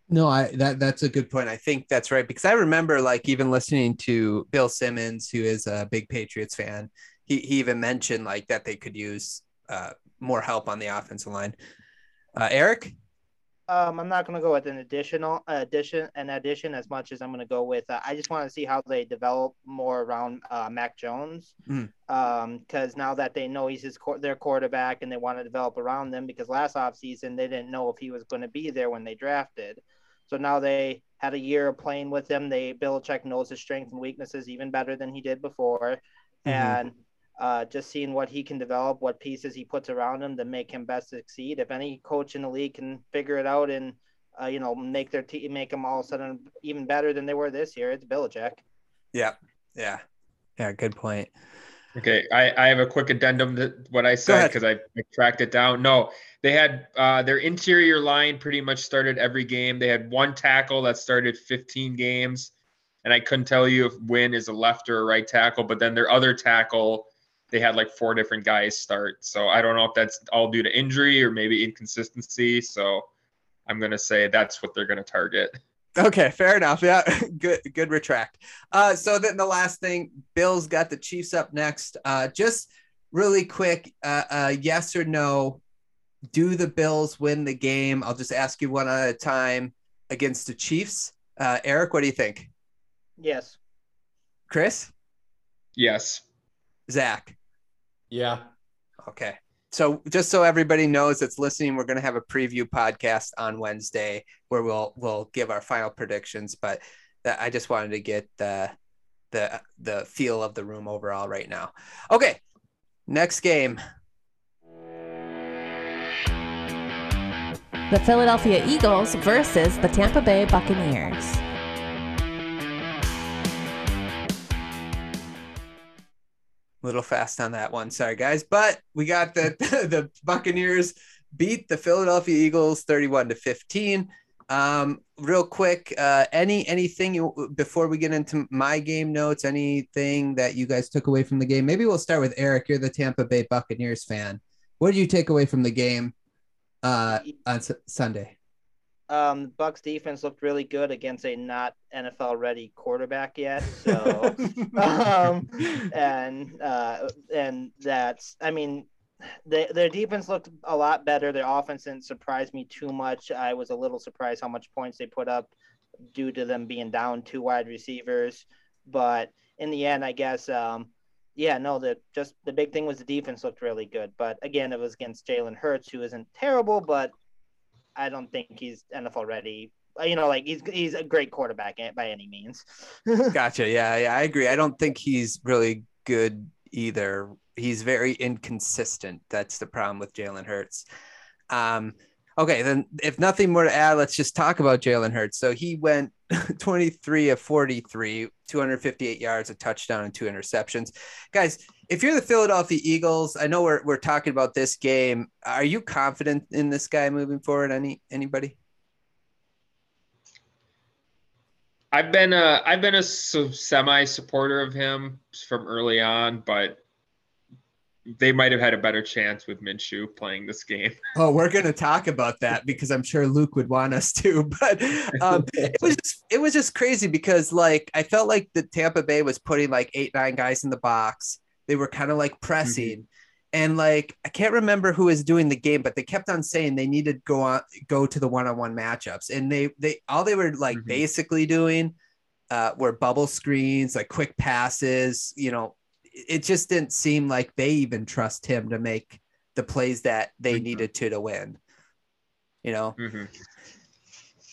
No, I that that's a good point. I think that's right because I remember like even listening to Bill Simmons, who is a big Patriots fan. He he even mentioned like that they could use uh, more help on the offensive line. Uh, Eric, Um, I'm not going to go with an additional addition, an addition as much as I'm going to go with. Uh, I just want to see how they develop more around uh, Mac Jones, Mm. because now that they know he's his their quarterback and they want to develop around them, because last offseason they didn't know if he was going to be there when they drafted, so now they had a year of playing with him. They Bill Belichick knows his strengths and weaknesses even better than he did before, Mhm. and uh, just seeing what he can develop, what pieces he puts around him to make him best succeed. If any coach in the league can figure it out and uh, you know make their team make them all of a sudden even better than they were this year, it's Belichick. yeah, yeah, yeah, good point. Okay, I, I have a quick addendum to what I said because I, I tracked it down. No, they had uh, their interior line pretty much started every game. They had one tackle that started 15 games, and I couldn't tell you if Wynn is a left or a right tackle. But then their other tackle, they had like four different guys start. So I don't know if that's all due to injury or maybe inconsistency. So I'm gonna say that's what they're gonna target. Okay, fair enough. Yeah, good, good retract. Uh, so then the last thing, Bills got the Chiefs up next. Uh, just really quick, uh, uh, yes or no? Do the Bills win the game? I'll just ask you one at a time against the Chiefs. Uh, Eric, what do you think? Yes. Chris, Yes. Zach. Yeah. Okay. So just so everybody knows that's listening, we're going to have a preview podcast on Wednesday where we'll we'll give our final predictions. But that, I just wanted to get the the the feel of the room overall right now. Okay, next game. The Philadelphia Eagles versus the Tampa Bay Buccaneers. Little fast on that one. Sorry, guys. But we got the the Buccaneers beat the Philadelphia Eagles 31 to 15. Um, real quick, uh, any anything you before we get into my game notes, anything that you guys took away from the game? Maybe we'll start with Eric. You're the Tampa Bay Buccaneers fan. What did you take away from the game uh, on S- Sunday? Um, Bucks defense looked really good against a not NFL ready quarterback yet. So, um, and uh, and that's I mean, they, their defense looked a lot better. Their offense didn't surprise me too much. I was a little surprised how much points they put up due to them being down two wide receivers. But in the end, I guess, um, yeah, no, the just the big thing was the defense looked really good. But again, it was against Jalen Hurts, who isn't terrible, but I don't think he's NFL ready. Uh, You know, like he's he's a great quarterback eh, by any means. Gotcha. Yeah, yeah, I agree. I don't think he's really good either. He's very inconsistent. That's the problem with Jalen Hurts. Um, okay, then if nothing more to add, let's just talk about Jalen Hurts. So he went 23 of 43, 258 yards, a touchdown, and two interceptions. Guys, if you're the Philadelphia Eagles, I know we're we're talking about this game. Are you confident in this guy moving forward? Any anybody? I've been a I've been a semi supporter of him from early on, but they might have had a better chance with Minshew playing this game. Oh, we're gonna talk about that because I'm sure Luke would want us to. But um, it was just, it was just crazy because like I felt like the Tampa Bay was putting like eight nine guys in the box. They were kind of like pressing, and like I can't remember who was doing the game, but they kept on saying they needed to go on go to the one on one matchups, and they they all they were like Mhm. basically doing uh, were bubble screens, like quick passes. You know, it just didn't seem like they even trust him to make the plays that they Mhm. needed to to win. You know, Mhm.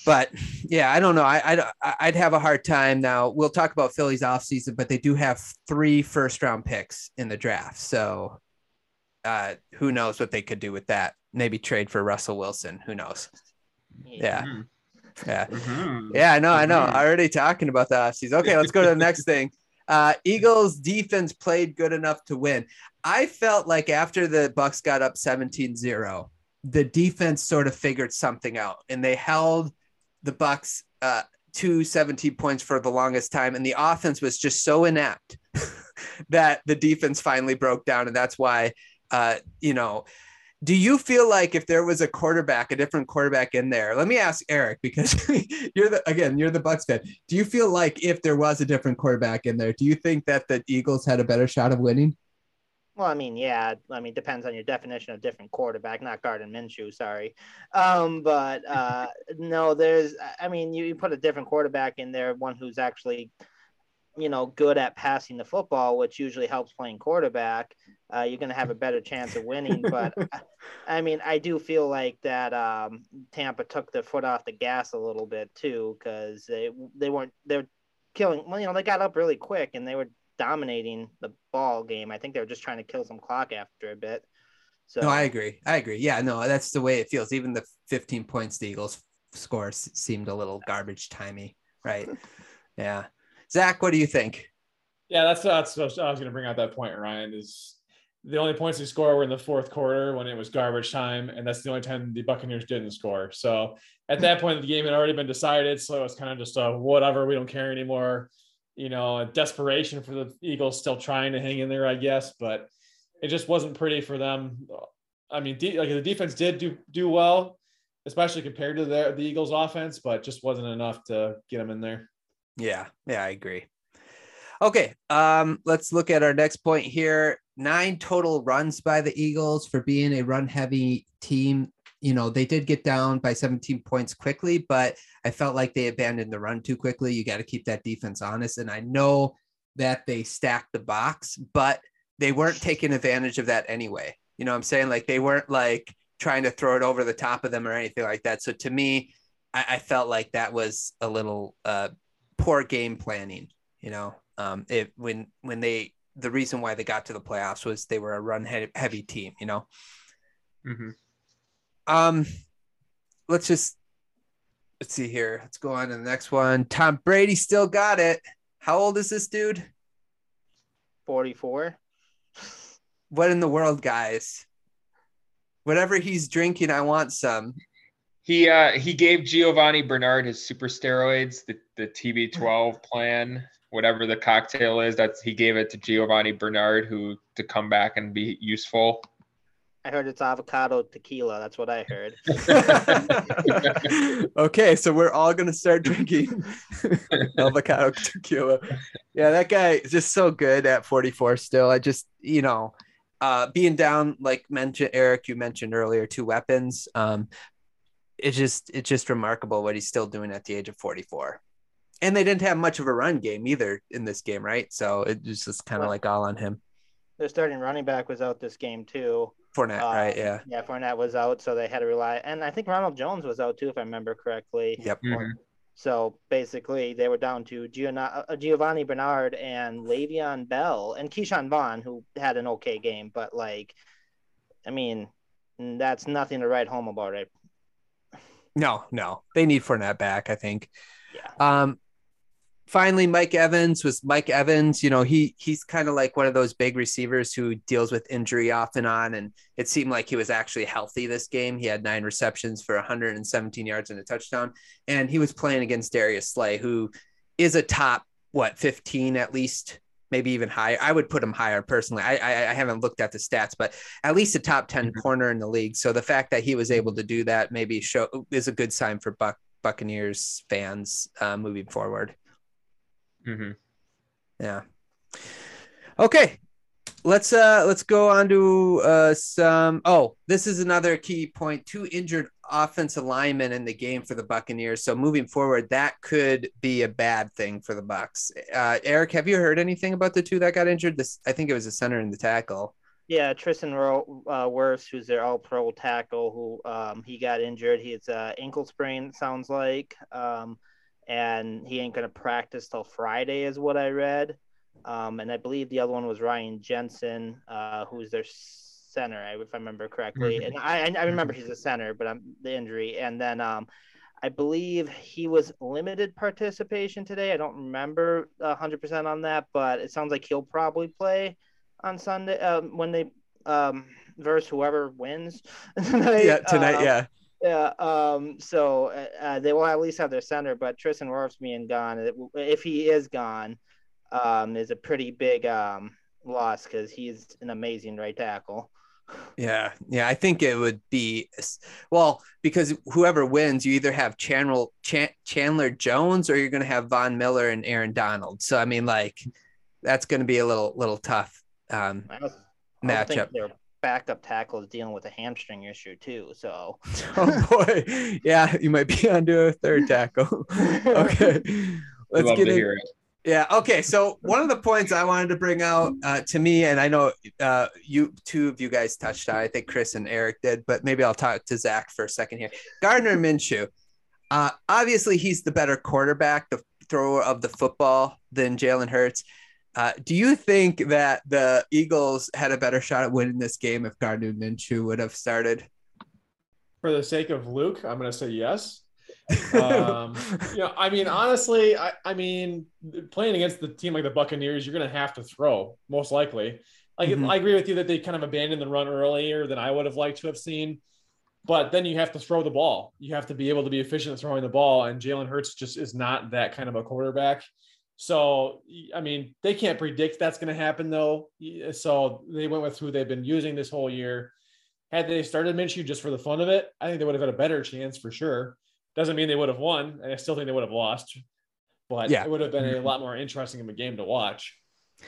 but yeah, I don't know. I, I I'd have a hard time now. We'll talk about Philly's offseason, but they do have three first round picks in the draft. So uh, who knows what they could do with that? Maybe trade for Russell Wilson. Who knows? Yeah. Mhm. Yeah. Mhm. Yeah, I know, I know. Mhm. Already talking about the offseason. Okay, let's go to the next thing. Uh, Eagles defense played good enough to win. I felt like after the Bucks got up 17-0, the defense sort of figured something out and they held the Bucks uh, to 17 points for the longest time. And the offense was just so inept that the defense finally broke down. And that's why, uh, you know, do you feel like if there was a quarterback, a different quarterback in there? Let me ask Eric because you're the again, you're the Bucks fan. Do you feel like if there was a different quarterback in there, do you think that the Eagles had a better shot of winning? Well, I mean, yeah. I mean, depends on your definition of different quarterback, not Gardner Minshew. Sorry, um, but uh, no, there's. I mean, you, you put a different quarterback in there, one who's actually, you know, good at passing the football, which usually helps playing quarterback. Uh, you're going to have a better chance of winning. But I mean, I do feel like that um, Tampa took their foot off the gas a little bit too, because they they weren't they're killing. Well, you know, they got up really quick and they were dominating the ball game. I think they were just trying to kill some clock after a bit. So No, I agree. I agree. Yeah, no, that's the way it feels. Even the 15 points the Eagles score seemed a little garbage timey, right? yeah. Zach, what do you think? Yeah, that's that's I was going to bring out that point. Ryan is the only points he scored were in the fourth quarter when it was garbage time, and that's the only time the Buccaneers didn't score. So at that point, the game had already been decided, so it was kind of just a whatever. We don't care anymore. You know, desperation for the Eagles still trying to hang in there, I guess, but it just wasn't pretty for them. I mean, de- like the defense did do do well, especially compared to the the Eagles' offense, but just wasn't enough to get them in there. Yeah, yeah, I agree. Okay, um, let's look at our next point here. Nine total runs by the Eagles for being a run heavy team. You know, they did get down by 17 points quickly, but I felt like they abandoned the run too quickly. You got to keep that defense honest. And I know that they stacked the box, but they weren't taking advantage of that anyway. You know I'm saying? Like they weren't like trying to throw it over the top of them or anything like that. So to me, I, I felt like that was a little uh, poor game planning. You know, um, it when when they the reason why they got to the playoffs was they were a run he- heavy team. You know, Mhm. um, let's just let's see here. Let's go on to the next one. Tom Brady still got it. How old is this dude? 44. What in the world, guys? Whatever he's drinking, I want some. He uh he gave Giovani Bernard his super steroids, the, the TB12 plan, whatever the cocktail is. That's he gave it to Giovani Bernard, who to come back and be useful. I heard it's avocado tequila. That's what I heard. okay, so we're all gonna start drinking avocado tequila. Yeah, that guy is just so good at 44 still. I just, you know, uh being down, like mentioned Eric, you mentioned earlier, two weapons. Um, it's just it's just remarkable what he's still doing at the age of 44. And they didn't have much of a run game either in this game, right? So it was just kind of Well- like all on him. Their starting running back was out this game too. Fournette, Uh, right? Yeah. Yeah, Fournette was out, so they had to rely. And I think Ronald Jones was out too, if I remember correctly. Yep. Mhm. So basically, they were down to Giovani, uh, Giovani Bernard and Le'Veon Bell and Ke'Shawn Vaughn, who had an okay game, but like, I mean, that's nothing to write home about, right? No, no, they need Fournette back. I think. Yeah. Um, finally, Mike Evans was Mike Evans. You know, he he's kind of like one of those big receivers who deals with injury off and on. And it seemed like he was actually healthy this game. He had nine receptions for 117 yards and a touchdown, and he was playing against Darius Slay, who is a top what 15 at least. Maybe even higher. I would put him higher personally. I, I I haven't looked at the stats, but at least a top 10 Mhm. corner in the league. So the fact that he was able to do that maybe show is a good sign for Buck Buccaneers fans uh, moving forward. Mhm. Yeah. Okay. Let's uh let's go on to uh some oh this is another key point two injured offensive linemen in the game for the Buccaneers so moving forward that could be a bad thing for the Bucks uh Eric have you heard anything about the two that got injured this I think it was the center and the tackle Yeah, Tristan Ro- uh, who's their All-Pro tackle, who um, he got injured. He has uh, ankle sprain. Sounds like, um, and he ain't gonna practice till Friday, is what I read. Um, and I believe the other one was Ryan Jensen, uh, who's their center, if I remember correctly. And I, I remember he's a center, but I'm the injury. And then um, I believe he was limited participation today. I don't remember 100% on that, but it sounds like he'll probably play on Sunday um, when they um, verse whoever wins tonight. Yeah, tonight. Um, yeah. Yeah. Um. So uh, they will at least have their center, but Tristan Wirfs being gone, if he is gone, um, is a pretty big um loss because he's an amazing right tackle. Yeah, yeah, I think it would be well because whoever wins, you either have Chandler Chandler Jones or you're going to have Von Miller and Aaron Donald. So I mean, like that's going to be a little little tough um, I was, I matchup. Their backup tackle is dealing with a hamstring issue too. So oh boy, yeah, you might be onto a third tackle. okay, let's get in. It. Yeah. Okay. So one of the points I wanted to bring out uh, to me, and I know uh, you two of you guys touched on. I think Chris and Eric did, but maybe I'll talk to Zach for a second here. Gardner Minshew. Uh, obviously, he's the better quarterback, the thrower of the football than Jalen Hurts. Uh, do you think that the Eagles had a better shot at winning this game if Gardner Minshew would have started? For the sake of Luke, I'm going to say yes um, you know, I mean, honestly, I, I mean, playing against the team like the Buccaneers, you're going to have to throw most likely. Like, mm-hmm. I agree with you that they kind of abandoned the run earlier than I would have liked to have seen. But then you have to throw the ball. You have to be able to be efficient at throwing the ball. And Jalen Hurts just is not that kind of a quarterback. So, I mean, they can't predict that's going to happen, though. So they went with who they've been using this whole year. Had they started Minshew just for the fun of it, I think they would have had a better chance for sure. Doesn't mean they would have won, and I still think they would have lost. But yeah. it would have been a mm-hmm. lot more interesting of a game to watch.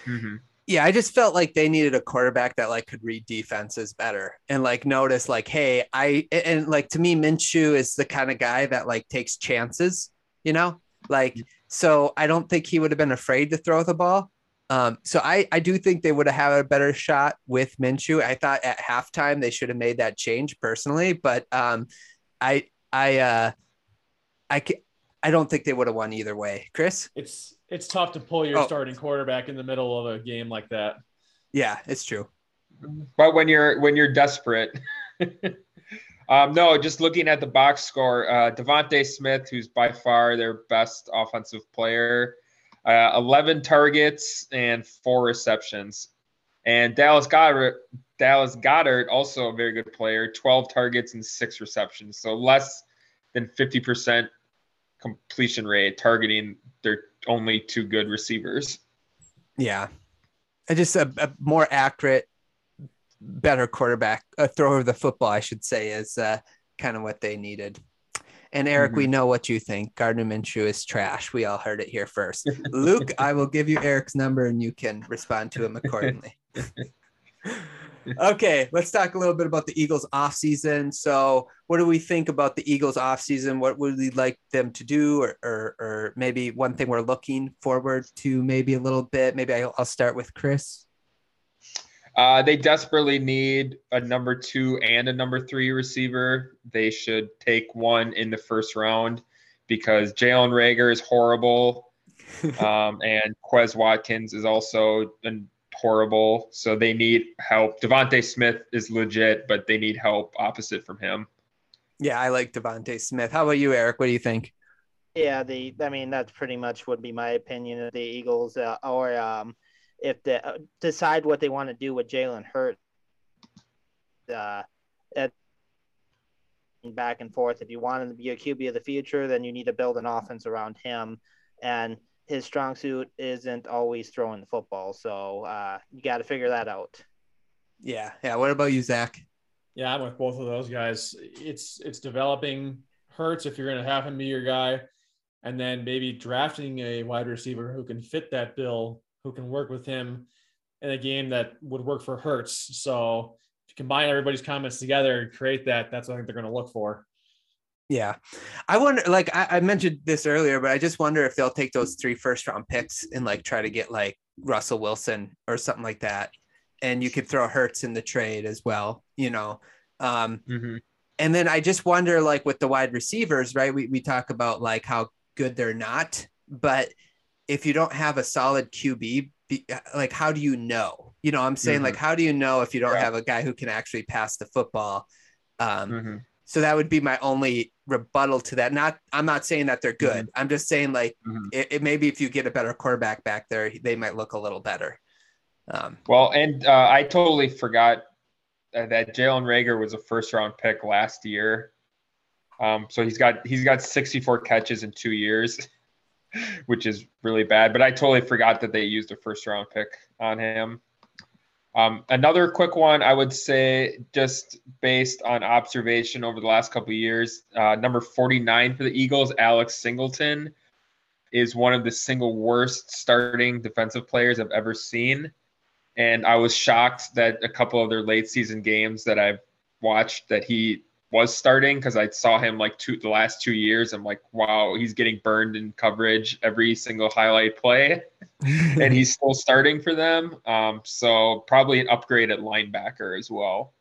Mm-hmm. Yeah, I just felt like they needed a quarterback that like could read defenses better and like notice like, hey, I and like to me, Minshew is the kind of guy that like takes chances, you know, like so I don't think he would have been afraid to throw the ball. Um, so I, I do think they would have had a better shot with Minshew. I thought at halftime they should have made that change personally, but um, I I uh, I can, I don't think they would have won either way. Chris, it's it's tough to pull your oh. starting quarterback in the middle of a game like that. Yeah, it's true. But when you're when you're desperate. um, no, just looking at the box score, uh, DeVonta Smith, who's by far their best offensive player, uh, 11 targets and four receptions. And Dallas Goedert, Dallas Goedert, also a very good player, 12 targets and six receptions. So less than 50% completion rate, targeting their only two good receivers. Yeah. I just a, a, more accurate, better quarterback, a thrower of the football, I should say, is uh, kind of what they needed. And Eric, mm-hmm. we know what you think. Gardner Minshew is trash. We all heard it here first. Luke, I will give you Eric's number and you can respond to him accordingly. okay, let's talk a little bit about the Eagles offseason. So, what do we think about the Eagles offseason? What would we like them to do? Or, or, or maybe one thing we're looking forward to, maybe a little bit? Maybe I'll, I'll start with Chris. Uh, they desperately need a number two and a number three receiver. They should take one in the first round because Jalen Reagor is horrible. um, and Quez Watkins is also an horrible. So they need help. DeVonta Smith is legit, but they need help opposite from him. Yeah, I like DeVonta Smith. How about you, Eric? What do you think? Yeah, the I mean that's pretty much would be my opinion of the Eagles, uh, or um, if they uh, decide what they want to do with Jalen Hurts, uh, at back and forth. If you want him to be a QB of the future, then you need to build an offense around him. And his strong suit isn't always throwing the football. So uh, you got to figure that out. Yeah. Yeah. What about you, Zach? Yeah, I'm with both of those guys. It's it's developing Hurts if you're going to have him be your guy, and then maybe drafting a wide receiver who can fit that bill, who can work with him in a game that would work for Hurts. So if you combine everybody's comments together and create that, that's what I think they're going to look for. Yeah. I wonder, like, I, I, mentioned this earlier, but I just wonder if they'll take those three first round picks and like try to get like Russell Wilson or something like that. and you could throw Hurts in the trade as well. You know, um, hmm and then I just wonder, like with the wide receivers, right? We we talk about like how good they're not, but if you don't have a solid QB, be, like how do you know? You know, I'm saying Mhm. like how do you know if you don't Yeah. have a guy who can actually pass the football? Um, hmm so that would be my only rebuttal to that. Not, I'm not saying that they're good. I'm just saying like Mhm. it, it maybe if you get a better quarterback back there, they might look a little better. Um, Well, and uh, I totally forgot uh, that Jalen Reagor was a first round pick last year. Um, so he's got he's got 64 catches in two years, which is really bad. But I totally forgot that they used a first round pick on him. Um, another quick one, I would say, just based on observation over the last couple years, uh, number 49 for the Eagles, Alex Singleton, is one of the single worst starting defensive players I've ever seen. And I was shocked that a couple of their late season games that I've watched that he was starting because I saw him like two the last two years. I'm like, wow, he's getting burned in coverage every single highlight play, and he's still starting for them. Um, so probably an upgrade at linebacker as well.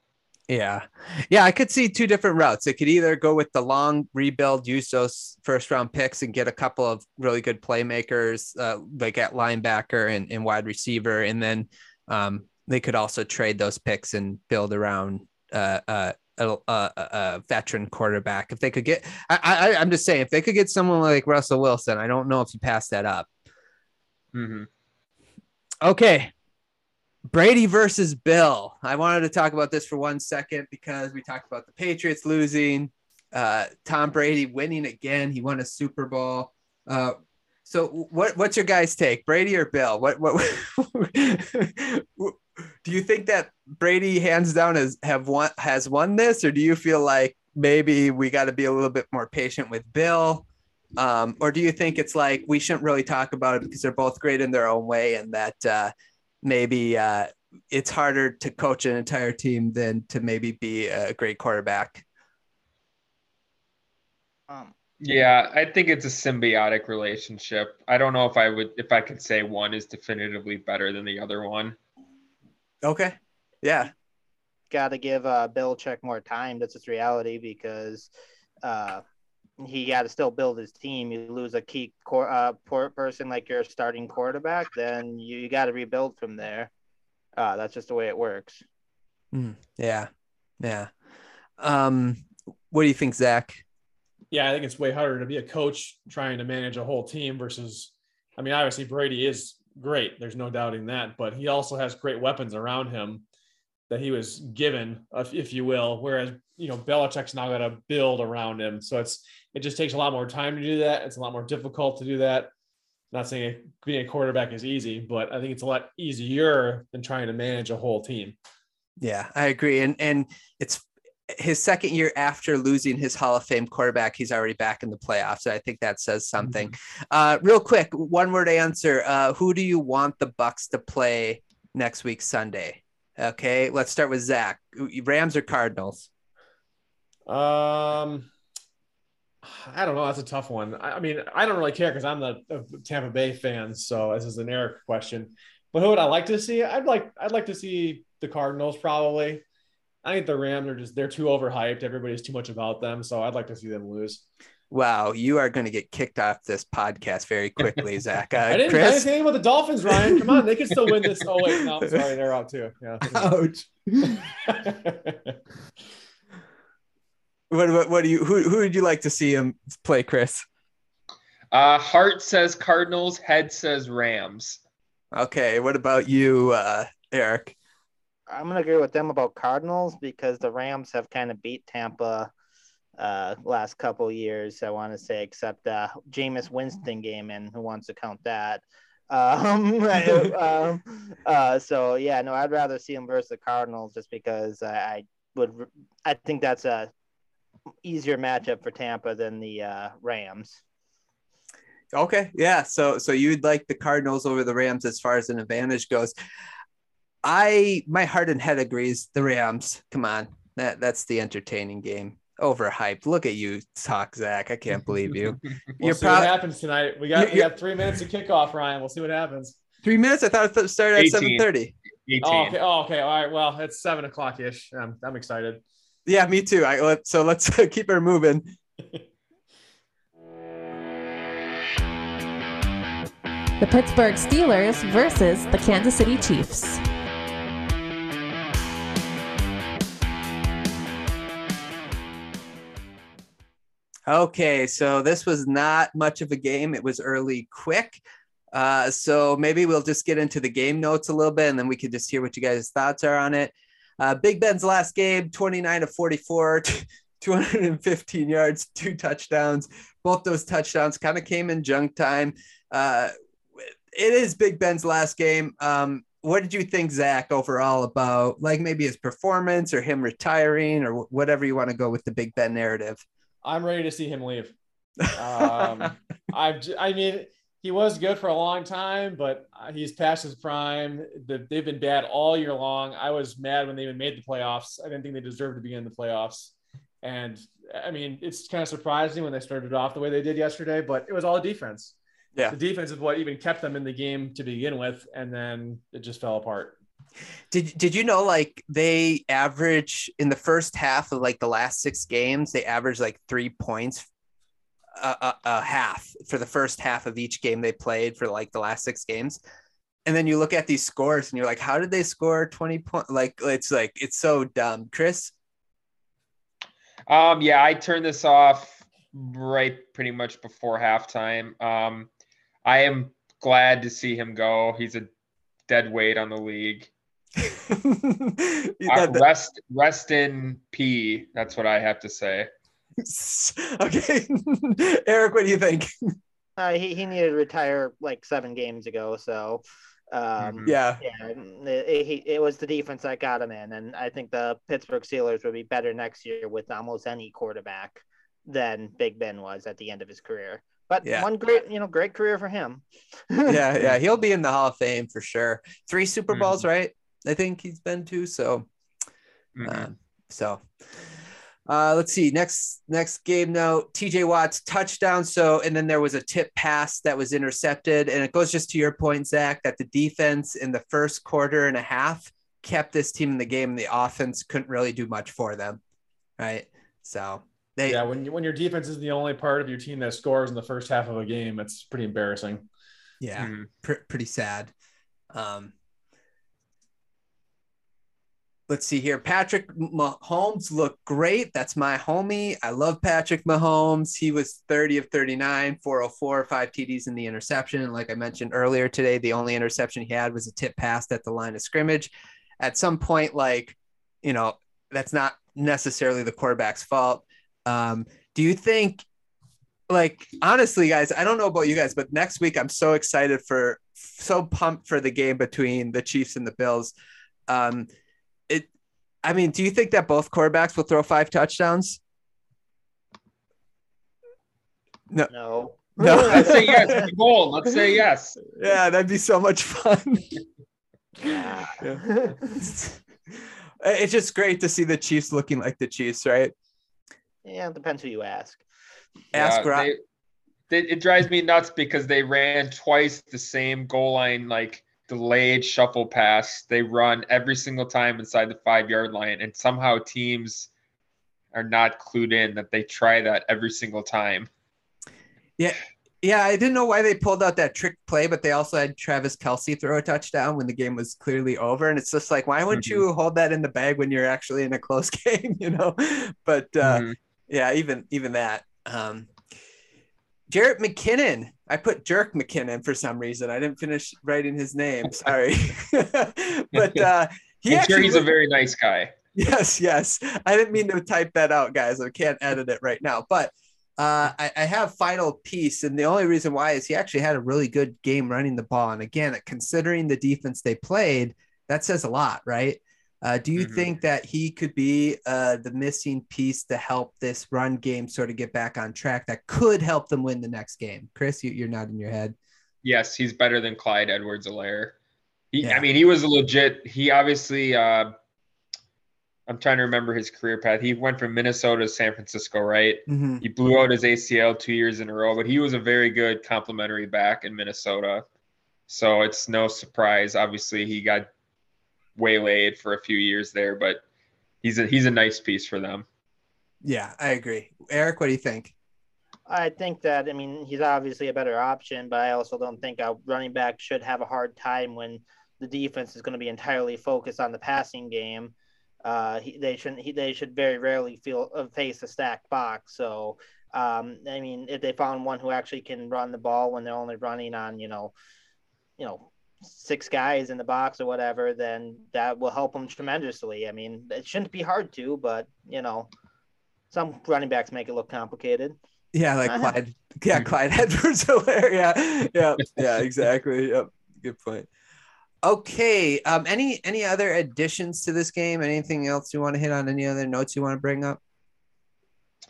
Yeah. Yeah. I could see two different routes. It could either go with the long rebuild, use those first round picks and get a couple of really good playmakers, uh, like at linebacker and, and wide receiver. And then um, they could also trade those picks and build around uh, uh, a, a, a veteran quarterback. If they could get, I, I, I'm just saying, if they could get someone like Russell Wilson, I don't know if you pass that up. hmm Okay. Brady versus Bill. I wanted to talk about this for one second because we talked about the Patriots losing, uh, Tom Brady winning again. He won a Super Bowl. Uh, so what what's your guys' take, Brady or Bill? What what do you think that Brady hands down has have won has won this, or do you feel like maybe we got to be a little bit more patient with Bill? Um, or do you think it's like we shouldn't really talk about it because they're both great in their own way and that uh, maybe uh, it's harder to coach an entire team than to maybe be a great quarterback? Um, Yeah, I think it's a symbiotic relationship. I don't know if I would if I could say one is definitively better than the other one. Okay. Yeah. got to give uh, Belichick more time. That's just reality because uh, he got to still build his team. You lose a key core, uh, poor person like your starting quarterback, then you, you got to rebuild from there. Uh, that's just the way it works. Yeah. Yeah. Um, what do you think, Zach? yeah, I think it's way harder to be a coach trying to manage a whole team versus, I mean, obviously Brady is great. There's no doubting that, but he also has great weapons around him that he was given, if you will. Whereas, you know, Belichick's now got to build around him. So it's, it just takes a lot more time to do that. It's a lot more difficult to do that. Not saying being a quarterback is easy, but I think it's a lot easier than trying to manage a whole team. Yeah, I agree. And and it's his second year after losing his Hall of Fame quarterback, he's already back in the playoffs. So I think that says something. Uh, real quick, one word answer. Uh, who do you want the Bucks to play next week Sunday? Okay, let's start with Zach. Rams or Cardinals? Um, I don't know. That's a tough one. I, I mean, I don't really care because I'm the a Tampa Bay fan. So this is an Eric question. But who would I like to see? I'd like I'd like to see the Cardinals probably. I think the Rams are just they're too overhyped. Everybody's too much about them. So I'd like to see them lose. Wow, you are going to get kicked off this podcast very quickly, Zach. Uh, I didn't I didn't Chris? say anything about the Dolphins, Ryan. Come on, they can still win this. Oh wait, no, sorry, they're out too. Yeah. Ouch. What, what, what do you who, who would you like to see him play, Chris? Uh, heart says Cardinals, head says Rams. Okay, what about you, uh, Eric? I'm gonna agree with them about Cardinals because the Rams have kind of beat Tampa uh last couple years. I want to say, except uh Jameis Winston game, and who wants to count that? Um, um uh, so yeah, no, I'd rather see them versus the Cardinals just because I, I would. I think that's a easier matchup for Tampa than the uh, Rams. Okay, yeah. So so you'd like the Cardinals over the Rams as far as an advantage goes. I my heart and head agrees. The Rams. Come on, that that's the entertaining game. Overhyped. Look at you talk, Zach. I can't believe you. We'll You're see what happens tonight. We got we got three minutes to kick off, Ryan. We'll see what happens. Three minutes. I thought it started at 18. seven thirty. Oh, okay. Oh, okay. All right. Well, it's seven o'clock ish. I'm, I'm excited. Yeah, me too. I let so let's keep her moving. The Pittsburgh Steelers versus the Kansas City Chiefs. Okay, so this was not much of a game. It was early quick. Uh, so maybe we'll just get into the game notes a little bit and then we could just hear what you guys' thoughts are on it. Uh, Big Ben's last game 29 to 44, 215 yards, two touchdowns. Both those touchdowns kind of came in junk time. Uh, it is Big Ben's last game. Um, what did you think, Zach, overall about like maybe his performance or him retiring or whatever you want to go with the Big Ben narrative? I'm ready to see him leave. Um, I've, I mean, he was good for a long time, but uh, he's past his prime. The, they've been bad all year long. I was mad when they even made the playoffs. I didn't think they deserved to be in the playoffs. And I mean, it's kind of surprising when they started off the way they did yesterday, but it was all defense. Yeah. The defense is what even kept them in the game to begin with. And then it just fell apart. Did did you know like they average in the first half of like the last six games they average like three points a, a, a half for the first half of each game they played for like the last six games, and then you look at these scores and you're like, how did they score twenty points? Like it's like it's so dumb, Chris. Um, yeah, I turned this off right pretty much before halftime. Um, I am glad to see him go. He's a dead weight on the league. You Uh, got the- rest, rest in P. That's what I have to say. okay, Eric, what do you think? Uh, he, he needed to retire like seven games ago. So, um, Mhm. Yeah, yeah, it, he, it was the defense that got him in. And I think the Pittsburgh Steelers would be better next year with almost any quarterback than Big Ben was at the end of his career. But Yeah. one great, you know, great career for him. yeah, yeah. He'll be in the Hall of Fame for sure. Three Super Mhm. Bowls, right? I think he's been to. So Mhm. Um, so uh, let's see. Next next game note, TJ Watt's touchdown. So and then there was a tip pass that was intercepted. And it goes just to your point, Zach, that the defense in the first quarter and a half kept this team in the game. The offense couldn't really do much for them. Right. So they Yeah. When, you, when your defense is the only part of your team that scores in the first half of a game, it's pretty embarrassing. yeah, Mhm. pr- pretty sad. Um, let's see here. Patrick Mahomes looked great. That's my homie. I love Patrick Mahomes. He was 30 of 39, 404, five TDs in the interception. And like I mentioned earlier today, the only interception he had was a tip pass at the line of scrimmage. At some point, like, you know, that's not necessarily the quarterback's fault. Um, do you think like honestly guys i don't know about you guys but next week i'm so excited for so pumped for the game between the chiefs and the bills um it i mean do you think that both quarterbacks will throw five touchdowns No. No. Let's say yes. Goal. Let's say yes. yeah that'd be so much fun Yeah. it's just great to see the chiefs looking like the chiefs right yeah, it depends who you ask. ask Yeah, Ro- they- they- it drives me nuts because they ran twice the same goal line, like delayed shuffle pass. They run every single time inside the five yard line, and somehow teams are not clued in that they try that every single time. Yeah, Yeah, I didn't know why they pulled out that trick play, but they also had Travis Kelce throw a touchdown when the game was clearly over. And it's just like, why wouldn't you hold that in the bag when you're actually in a close game, you know? But uh, Mhm. yeah, even even that. Um, Jerick McKinnon. I put Jerk McKinnon for some reason. I didn't finish writing his name. Sorry, but uh, he I'm sure he's a very nice guy. Yes, yes. I didn't mean to type that out, guys. I can't edit it right now. But uh, I, I have final piece, and the only reason why is he actually had a really good game running the ball. And again, considering the defense they played, that says a lot, right? Uh, do you Mhm. think that he could be uh, the missing piece to help this run game sort of get back on track that could help them win the next game? Chris, you, you're nodding your head. Yes, he's better than Clyde Edwards Helaire. Yeah. I mean, he was a legit. He obviously. Uh, I'm trying to remember his career path. He went from Minnesota to San Francisco, right? Mhm. He blew out his ACL two years in a row, but he was a very good complimentary back in Minnesota. So it's no surprise. Obviously, he got waylaid for a few years there, but he's a he's a nice piece for them. Yeah, I agree. Eric, what do you think? I think that I mean he's obviously a better option, but I also don't think a running back should have a hard time when the defense is going to be entirely focused on the passing game. Uh, he, they shouldn't. He, they should very rarely feel uh, face a stacked box. So, um, I mean, if they found one who actually can run the ball when they're only running on, you know, you know, six guys in the box or whatever, then that will help them tremendously. I mean, it shouldn't be hard to, but you know, some running backs make it look complicated. Yeah, like Uh-huh. Clyde. Yeah, Clyde Edwards Helaire. Yeah, yeah, yeah, exactly. Yep. Good point. Okay. Um, any any other additions to this game? Anything else you want to hit on? Any other notes you want to bring up?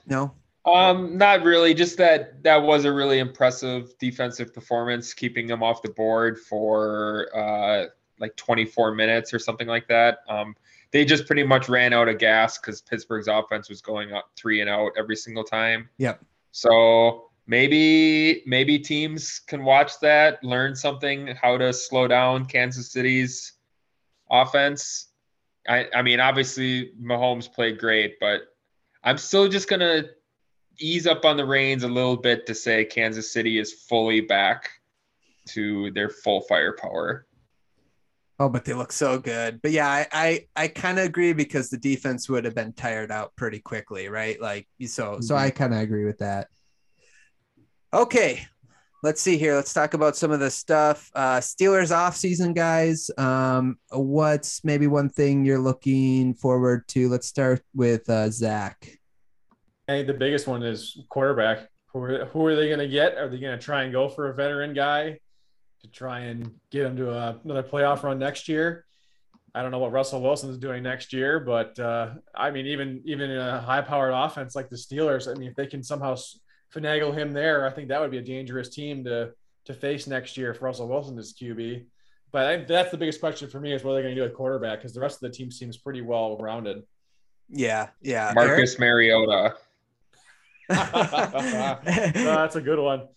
No. Um, not really. Just that that was a really impressive defensive performance, keeping them off the board for uh, like 24 minutes or something like that. Um, they just pretty much ran out of gas because Pittsburgh's offense was going up three and out every single time. Yep. So maybe maybe teams can watch that, learn something how to slow down Kansas City's offense. I, I mean, obviously Mahomes played great, but I'm still just gonna ease up on the reins a little bit to say Kansas City is fully back to their full firepower. Oh, but they look so good. But yeah, I I, I kind of agree because the defense would have been tired out pretty quickly, right? Like so so Mhm. I kind of agree with that. Okay. Let's see here. Let's talk about some of the stuff. Uh Steelers offseason guys. Um what's maybe one thing you're looking forward to? Let's start with uh Zach. I think the biggest one is quarterback. Who are, who are they going to get? Are they going to try and go for a veteran guy to try and get him to a, another playoff run next year? I don't know what Russell Wilson is doing next year, but uh, I mean, even even in a high-powered offense like the Steelers, I mean, if they can somehow finagle him there, I think that would be a dangerous team to to face next year if Russell Wilson is QB. But I, that's the biggest question for me is what are they're going to do at quarterback because the rest of the team seems pretty well rounded. Yeah, yeah. Marcus Mariota. Uh, that's a good one.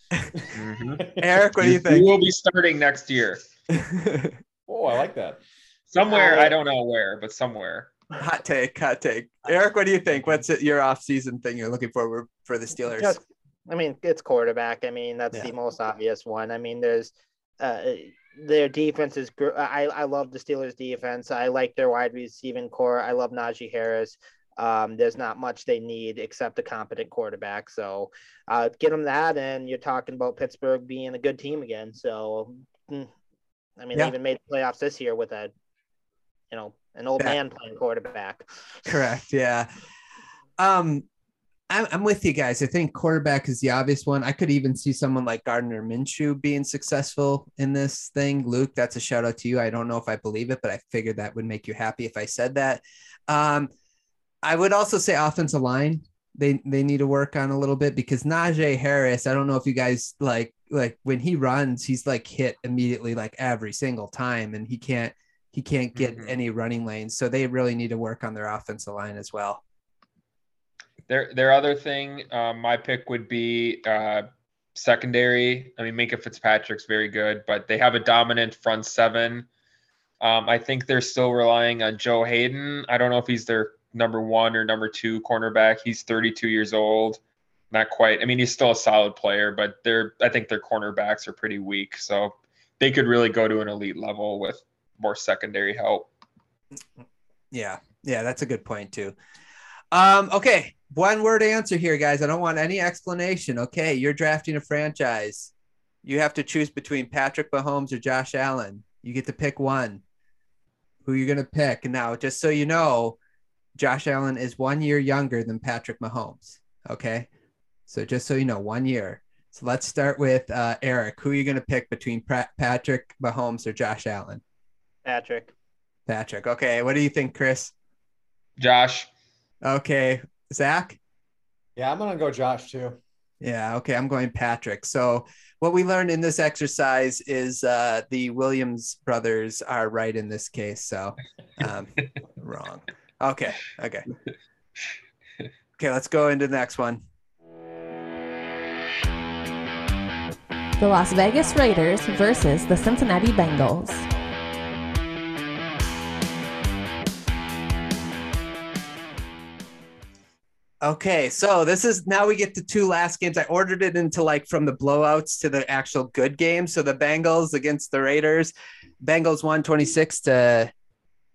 Eric what do you think? We'll be starting next year. Oh, I like that. Somewhere, Uh, I don't know where, but somewhere. hot take, hot take. Eric, what do you think? What's it, your off-season thing you're looking forward for the Steelers? Just, I mean, it's quarterback. I mean, that's Yeah. the most obvious one. I mean, there's uh, their defense is. gr- I I love the Steelers' defense. I like their wide receiving corps. I love Najee Harris. Um, there's not much they need except a competent quarterback. So, uh, get them that, and you're talking about Pittsburgh being a good team again. So, mm, I mean, Yeah. they even made the playoffs this year with a, you know, an old man playing quarterback. Correct. Yeah. Um, I'm, I'm with you guys. I think quarterback is the obvious one. I could even see someone like Gardner Minshew being successful in this thing. Luke, that's a shout out to you. I don't know if I believe it, but I figured that would make you happy if I said that. Um, I would also say offensive line. They they need to work on a little bit because Najee Harris. I don't know if you guys like like when he runs, he's like hit immediately like every single time, and he can't he can't get Mhm. any running lanes. So they really need to work on their offensive line as well. Their their other thing, um, my pick would be uh, secondary. I mean, Minkah Fitzpatrick's very good, but they have a dominant front seven. Um, I think they're still relying on Joe Haden. I don't know if he's their number one or number two cornerback. He's 32 years old. Not quite. I mean, he's still a solid player, but they're I think their cornerbacks are pretty weak. So they could really go to an elite level with more secondary help. Yeah, yeah, that's a good point too. Um, okay, one word answer here, guys. I don't want any explanation. Okay, you're drafting a franchise. You have to choose between Patrick Mahomes or Josh Allen. You get to pick one. Who you're gonna pick now? Just so you know, Josh Allen is one year younger than Patrick Mahomes. Okay, so just so you know, one year. So let's start with uh, Eric. Who are you gonna pick between Pra- Patrick Mahomes or Josh Allen? Patrick. Patrick. Okay, what do you think, Chris? Josh, Okay, Zach. Yeah, I'm gonna go Josh too. Yeah, okay, I'm going Patrick. So what we learned in this exercise is uh, the Williams brothers are right in this case. So um, wrong. Okay. Okay. okay, let's go into the next one. The Las Vegas Raiders versus the Cincinnati Bengals. Okay, so this is now we get to two last games. I ordered it into like from the blowouts to the actual good games. So the Bengals against the Raiders. Bengals won 26 to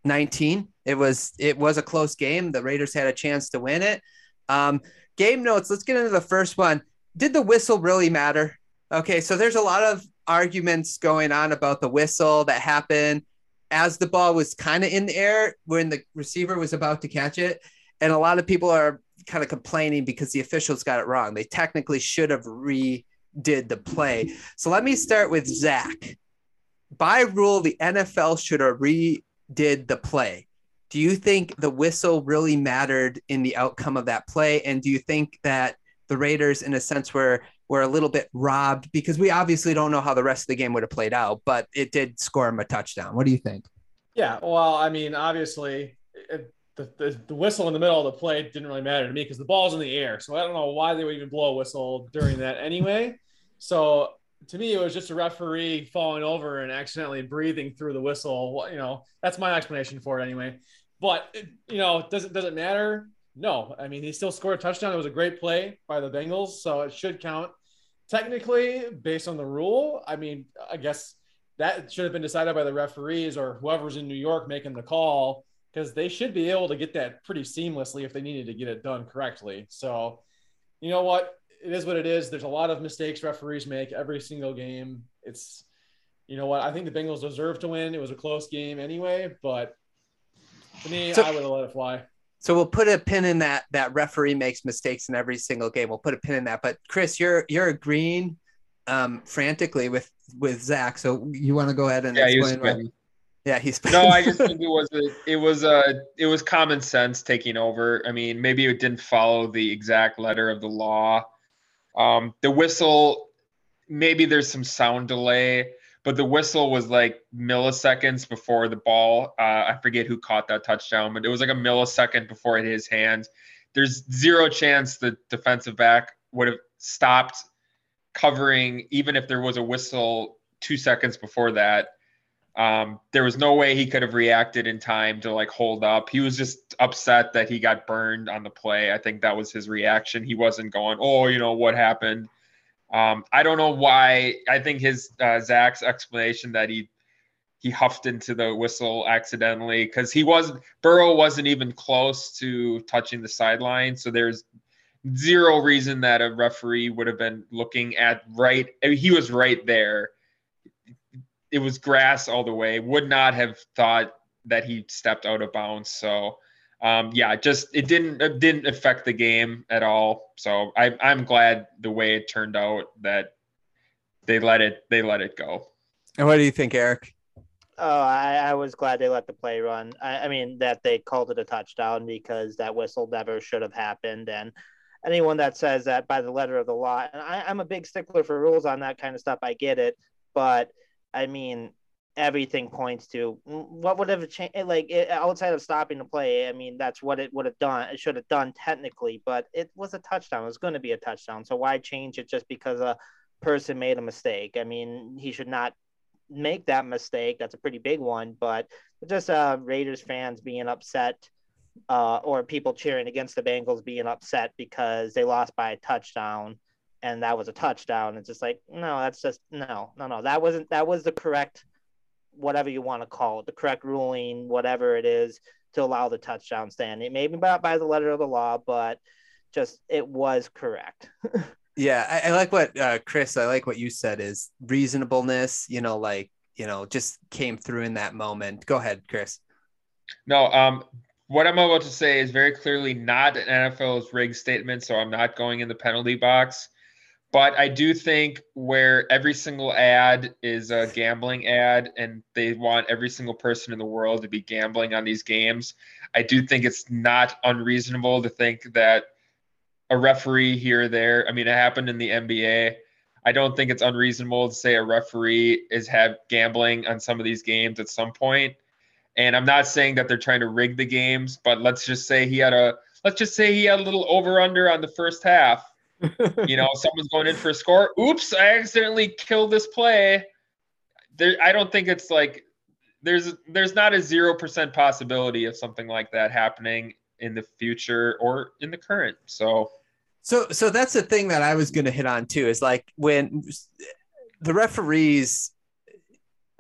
19. It was it was a close game. The Raiders had a chance to win it. Um, game notes. Let's get into the first one. Did the whistle really matter? Okay, so there's a lot of arguments going on about the whistle that happened as the ball was kind of in the air when the receiver was about to catch it. And a lot of people are kind of complaining because the officials got it wrong. They technically should have redid the play. So let me start with Zach. By rule, the NFL should have redid the play. Do you think the whistle really mattered in the outcome of that play? And do you think that the Raiders, in a sense, were were a little bit robbed because we obviously don't know how the rest of the game would have played out, but it did score him a touchdown. What do you think? Yeah, well, I mean, obviously, it, the, the, the, whistle in the middle of the play didn't really matter to me because the ball's in the air. So I don't know why they would even blow a whistle during that anyway. So to me, it was just a referee falling over and accidentally breathing through the whistle. You know, that's my explanation for it anyway. But you know, does it does it matter? No. I mean, he still scored a touchdown. It was a great play by the Bengals, so it should count. Technically, based on the rule, I mean, I guess that should have been decided by the referees or whoever's in New York making the call because they should be able to get that pretty seamlessly if they needed to get it done correctly. So, you know what? It is what it is. There's a lot of mistakes referees make every single game. It's, you know what? I think the Bengals deserve to win. It was a close game anyway, but to me, so, I would have let it fly. So we'll put a pin in that. That referee makes mistakes in every single game. We'll put a pin in that. But Chris, you're you're agreeing um, frantically with with Zach. So you want to go ahead and yeah, explain why? Yeah, he's no. I just think it was a, it was a, it was common sense taking over. I mean, maybe it didn't follow the exact letter of the law. Um, the whistle, maybe there's some sound delay, but the whistle was like milliseconds before the ball. Uh, I forget who caught that touchdown, but it was like a millisecond before it hit his hand. There's zero chance the defensive back would have stopped covering, even if there was a whistle two seconds before that um, there was no way he could have reacted in time to like hold up. He was just upset that he got burned on the play. I think that was his reaction. He wasn't going, "Oh, you know what happened." Um, I don't know why. I think his uh, Zach's explanation that he he huffed into the whistle accidentally because he wasn't Burrow wasn't even close to touching the sideline. So there's zero reason that a referee would have been looking at right. I mean, he was right there it was grass all the way. Would not have thought that he stepped out of bounds. So um, yeah, just it didn't it didn't affect the game at all. So I, I'm glad the way it turned out that they let it they let it go. And what do you think, Eric? Oh, I, I was glad they let the play run. I, I mean that they called it a touchdown because that whistle never should have happened. And anyone that says that by the letter of the law, and I, I'm a big stickler for rules on that kind of stuff. I get it, but I mean, everything points to what would have changed like it, outside of stopping the play i mean that's what it would have done it should have done technically but it was a touchdown it was going to be a touchdown so why change it just because a person made a mistake? I mean he should not make that mistake that's a pretty big one but just uh raiders fans being upset uh or people cheering against the bengals being upset because they lost by a touchdown and that was a touchdown. It's just like, no, that's just no, no, no. That wasn't that was the correct whatever you want to call it, the correct ruling, whatever it is, to allow the touchdown stand. It may be by, by the letter of the law, but just it was correct. yeah, I, I, like what uh, Chris. I like what you said is reasonableness. You know, like you know, just came through in that moment. Go ahead, Chris. No, um, what I'm about to say is very clearly not an NFL's rig statement, so I'm not going in the penalty box. But I do think where every single ad is a gambling ad and they want every single person in the world to be gambling on these games, I do think it's not unreasonable to think that a referee here or there, I mean, it happened in the NBA. I don't think it's unreasonable to say a referee is have gambling on some of these games at some point. And I'm not saying that they're trying to rig the games, but let's just say he had a let's just say he had a little over under on the first half you know, someone's going in for a score. Oops, I accidentally killed this play. There, I don't think it's like there's there's not a zero percent possibility of something like that happening in the future or in the current. So So so that's the thing that I was going to hit on too is like when the referees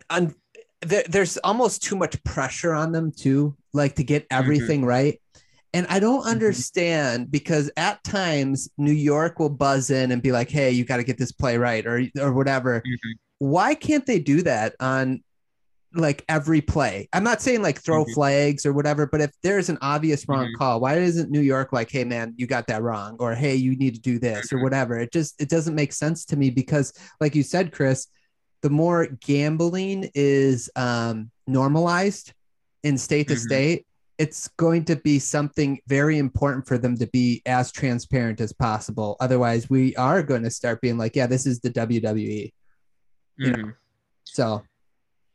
un, there, there's almost too much pressure on them too like to get mm-hmm. everything right. And I don't understand because at times New York will buzz in and be like, "Hey, you got to get this play right," or or whatever. Mhm. Why can't they do that on like every play? I'm not saying like throw Mhm. flags or whatever, but if there's an obvious wrong Mhm. call, why isn't New York like, "Hey, man, you got that wrong," or "Hey, you need to do this," or Mhm. whatever? It just it doesn't make sense to me because, like you said, Chris, the more gambling is um, normalized in state to Mhm. state, it's going to be something very important for them to be as transparent as possible. Otherwise, we are going to start being like, yeah, this is the WWE. You know. mhm. So,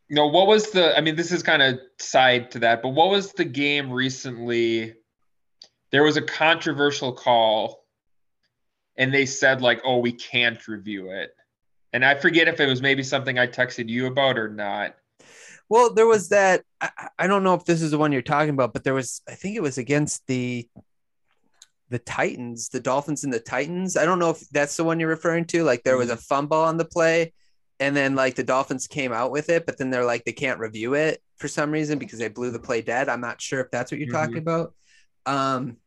No, what was the? I mean, this is kind of side to that, but what was the game recently? There was a controversial call, and they said like, "Oh, we can't review it," and I forget if it was maybe something I texted you about or not. Well, there was that. I, I don't know if this is the one you're talking about, but there was, I think it was against the the Titans, the Dolphins and the Titans. I don't know if that's the one you're referring to. Like there was a fumble on the play, and then like the Dolphins came out with it, but then they're like they can't review it for some reason because they blew the play dead. I'm not sure if that's what you're talking about. Um,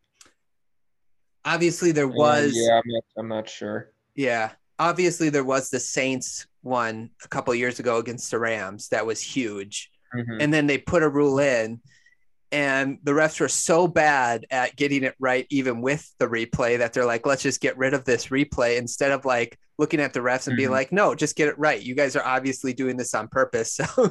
obviously there was Uh, yeah, I'm not, I'm not sure. yeah. Obviously, there was the Saints one a couple years ago against the Rams that was huge. Mhm. And then they put a rule in, and the refs were so bad at getting it right, even with the replay, that they're like, let's just get rid of this replay instead of like looking at the refs and being Mhm. like, no, just get it right. You guys are obviously doing this on purpose. So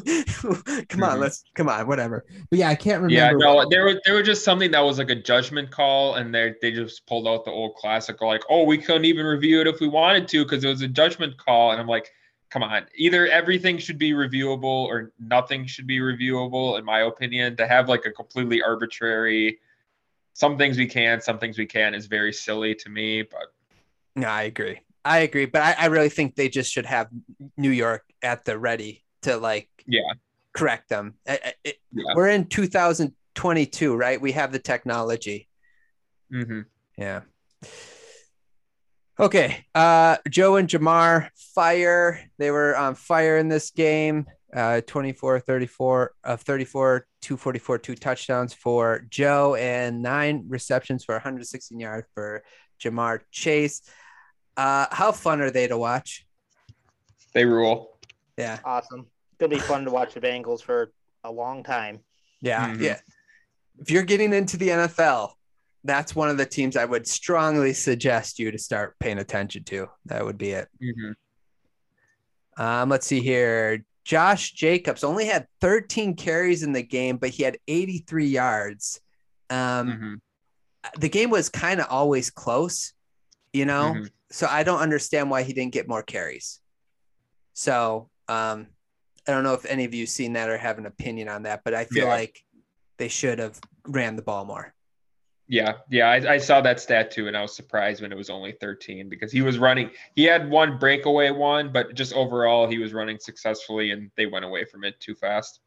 come on, Mhm. let's come on, whatever. But yeah, I can't remember. Yeah, no, there were there were just something that was like a judgment call, and they they just pulled out the old classical, like, oh, we couldn't even review it if we wanted to because it was a judgment call, and I'm like, come on, either everything should be reviewable or nothing should be reviewable, in my opinion. To have like a completely arbitrary, some things we can, some things we can, is very silly to me. But No, I agree. I agree, but I, I really think they just should have New York at the ready to like Yeah. correct them. I- I- it- Yeah. We're in 2022, right? We have the technology. hmm Yeah. Okay. Uh, Joe and Ja'Marr fire. They were on fire in this game. Uh, 24 34 of 34, 244, two touchdowns for Joe, and nine receptions for 116 yards for Ja'Marr Chase. Uh, how fun are they to watch? they rule. Yeah. Awesome. It'll be fun to watch the Bengals for a long time. Yeah. Mhm. Yeah. If you're getting into the NFL, that's one of the teams I would strongly suggest you to start paying attention to. That would be it. hmm Um, let's see here. Josh Jacobs only had 13 carries in the game, but he had 83 yards. Um, hmm The game was kind of always close, you know? Mhm. So I don't understand why he didn't get more carries. So um, I don't know if any of you seen that or have an opinion on that, but I feel Yeah. like they should have ran the ball more. Yeah, yeah, I, I saw that stat too, and I was surprised when it was only 13 because he was running. He had one breakaway one, but just overall, he was running successfully, and they went away from it too fast.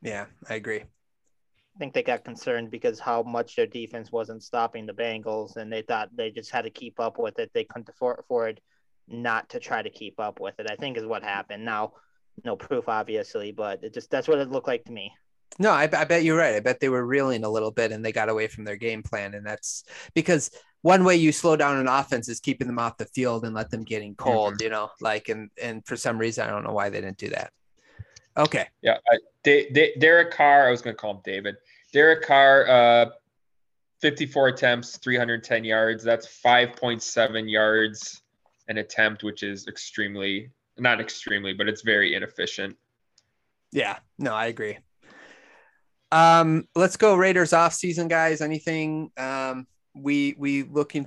Yeah, I agree. I think they got concerned because how much their defense wasn't stopping the Bengals, and they thought they just had to keep up with it. They couldn't afford, afford not to try to keep up with it. I think is what happened. Now, no proof, obviously, but it just that's what it looked like to me. No, I, I bet you're right. I bet they were reeling a little bit and they got away from their game plan. And that's because one way you slow down an offense is keeping them off the field and let them getting cold, you know, like, and, and for some reason, I don't know why they didn't do that. Okay. Yeah, I, De- De- Derek Carr. I was going to call him David. Derek Carr, uh, 54 attempts, 310 yards. That's 5.7 yards an attempt, which is extremely not extremely, but it's very inefficient. Yeah, no, I agree. Um, let's go Raiders off season, guys. Anything um we we looking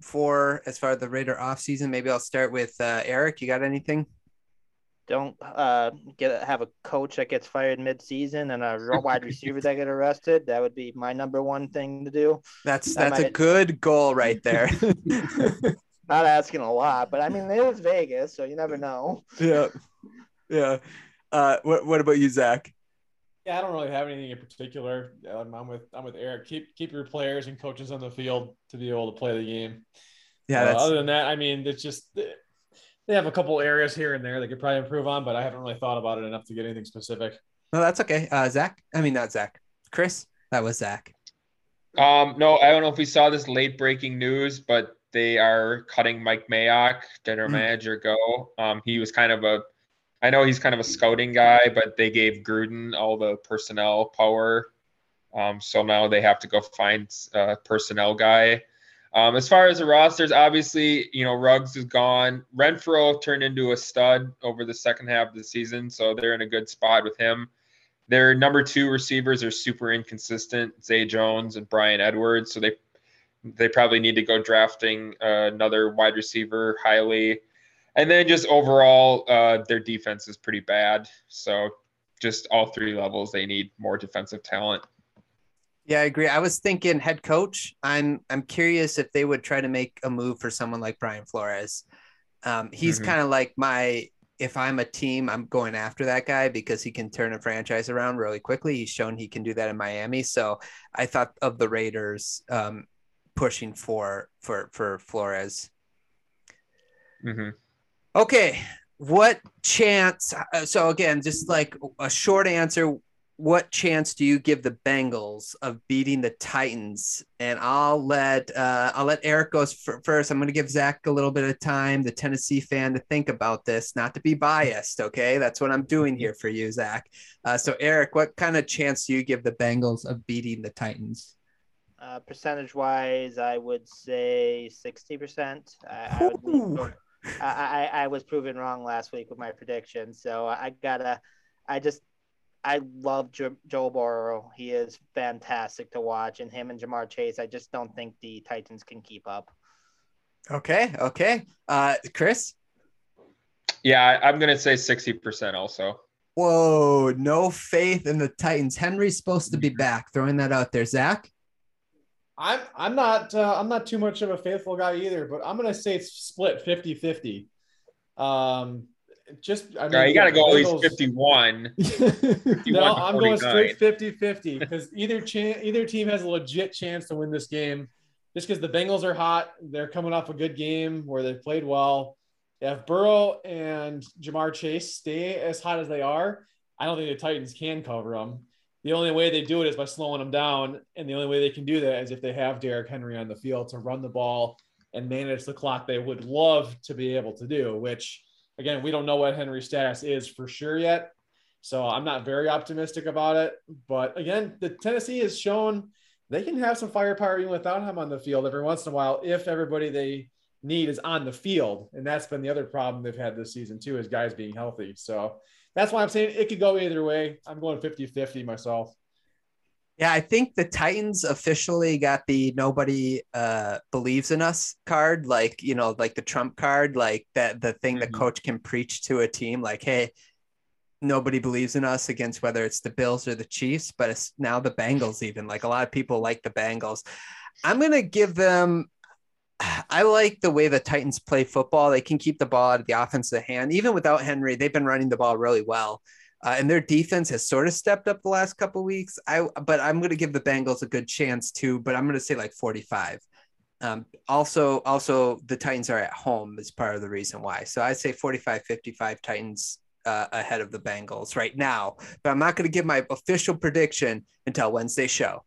for as far as the Raider off season? Maybe I'll start with uh, Eric. You got anything? Don't uh, get have a coach that gets fired mid-season and a wide receiver that get arrested. That would be my number one thing to do. That's that's a good goal right there. Not asking a lot, but I mean it is Vegas, so you never know. yeah, yeah. Uh, what what about you, Zach? Yeah, I don't really have anything in particular. Um, I'm with I'm with Eric. Keep keep your players and coaches on the field to be able to play the game. Yeah, Uh, other than that, I mean, it's just they have a couple areas here and there they could probably improve on, but I haven't really thought about it enough to get anything specific. no, that's okay. Uh, Zach, I mean not Zach, Chris. That was Zach. Um, no, I don't know if we saw this late breaking news, but they are cutting Mike Mayock, general Hmm. manager, go. Um, he was kind of a, I know he's kind of a scouting guy, but they gave Gruden all the personnel power. Um, so now they have to go find a personnel guy. Um, as far as the rosters, obviously, you know, Ruggs is gone. Renfrow turned into a stud over the second half of the season, so they're in a good spot with him. Their number two receivers are super inconsistent, Zay Jones and Bryan Edwards. So they they probably need to go drafting uh, another wide receiver highly. And then just overall, uh, their defense is pretty bad. So just all three levels, they need more defensive talent. Yeah, I agree. I was thinking head coach. I'm I'm curious if they would try to make a move for someone like Brian Flores. Um, he's Mhm. kind of like my if I'm a team, I'm going after that guy because he can turn a franchise around really quickly. He's shown he can do that in Miami. So I thought of the Raiders um, pushing for for for Flores. hmm Okay, what chance? uh, So again, just like a short answer, what chance do you give the Bengals of beating the Titans? And I'll let uh, I'll let Eric go first. I'm going to give Zach a little bit of time, the Tennessee fan, to think about this, not to be biased. Okay, that's what I'm doing here for you, Zach. Uh, so Eric, what kind of chance do you give the Bengals of beating the Titans? Uh, percentage wise, I would say 60%. I, I, would lean Ooh. toward- I, I, I was proven wrong last week with my prediction. So I gotta, I just, I love jo- Joe Burrow. He is fantastic to watch. And him and Ja'Marr Chase, I just don't think the Titans can keep up. Okay, okay. Uh, Chris. Yeah, I- I'm going to say 60% also. Whoa, no faith in the Titans. Henry's supposed to be back. Throwing that out there, Zach. I'm I'm not uh, I'm not too much of a faithful guy either, but I'm gonna say it's split 50-50. Um, just I mean, right, you got to go at least Bengals- 51. no, I'm going 49. straight 50-50 because either chan- either team has a legit chance to win this game. Just because the Bengals are hot, they're coming off a good game where they played well. If Burrow and Ja'Marr Chase stay as hot as they are, I don't think the Titans can cover them. The only way they do it is by slowing them down, and the only way they can do that is if they have Derrick Henry on the field to run the ball and manage the clock. They would love to be able to do, which again, we don't know what Henry's status is for sure yet. So I'm not very optimistic about it. But again, the Tennessee has shown they can have some firepower even without him on the field every once in a while if everybody they need is on the field. And that's been the other problem they've had this season too, is guys being healthy. So that's why I'm saying it could go either way. I'm going 50-50 myself. Yeah, I think the Titans officially got the nobody uh believes in us card, like you know, like the Trump card, like that the thing the Mhm. coach can preach to a team, like, hey, nobody believes in us against whether it's the Bills or the Chiefs, but it's now the Bengals, even like a lot of people like the Bengals. I'm gonna give them I like the way the Titans play football. They can keep the ball out of the offensive hand. Even without Henry, they've been running the ball really well. Uh, and their defense has sort of stepped up the last couple weeks. I but I'm going to give the Bengals a good chance too. But I'm going to say like 45. Um, also, also the Titans are at home is part of the reason why. So I say 45, 55 Titans uh, ahead of the Bengals right now. But I'm not going to give my official prediction until Wednesday show.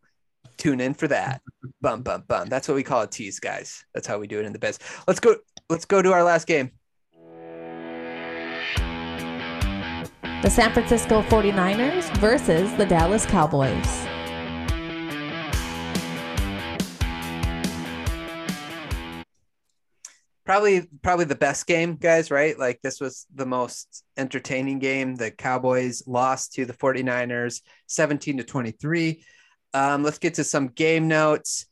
Tune in for that. bum bum bum. That's what we call a tease, guys. That's how we do it in the biz. Let's go. Let's go to our last game. The San Francisco 49ers versus the Dallas Cowboys. probably probably the best game guys right like this was the most entertaining game the cowboys lost to the 49ers 17 to 23 um, let's get to some game notes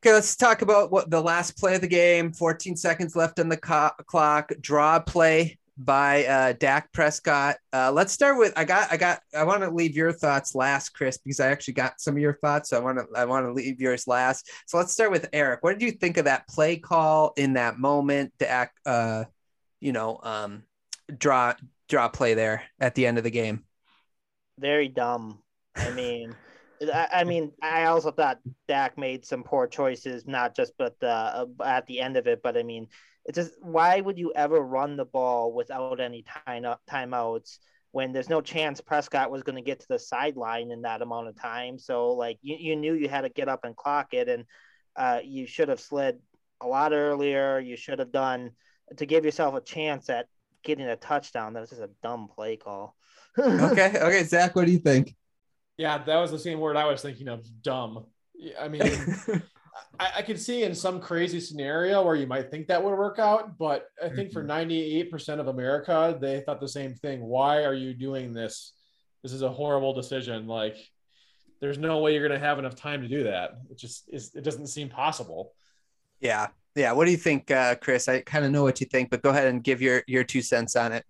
okay let's talk about what the last play of the game 14 seconds left on the co- clock draw play by uh, Dak Prescott. Uh, let's start with I got I got I want to leave your thoughts last, Chris, because I actually got some of your thoughts. So I want to I want to leave yours last. So let's start with Eric. What did you think of that play call in that moment? Dak, uh, you know, um, draw draw play there at the end of the game. very dumb. I mean, I, mean, I also thought Dak made some poor choices, not just but uh, at the end of it, but I mean, it's just why would you ever run the ball without any time timeouts when there's no chance Prescott was going to get to the sideline in that amount of time? So like you, you knew you had to get up and clock it, and uh, you should have slid a lot earlier. You should have done to give yourself a chance at getting a touchdown. That was just a dumb play call. okay, okay, Zach, what do you think? Yeah, that was the same word I was thinking of. Dumb. I mean, I, I could see in some crazy scenario where you might think that would work out, but I think for 98% mm-hmm. of America, they thought the same thing. Why are you doing this? This is a horrible decision. Like, there's no way you're going to have enough time to do that. It just is, it doesn't seem possible. Yeah. Yeah. What do you think, uh, Chris? I kind of know what you think, but go ahead and give your, your two cents on it.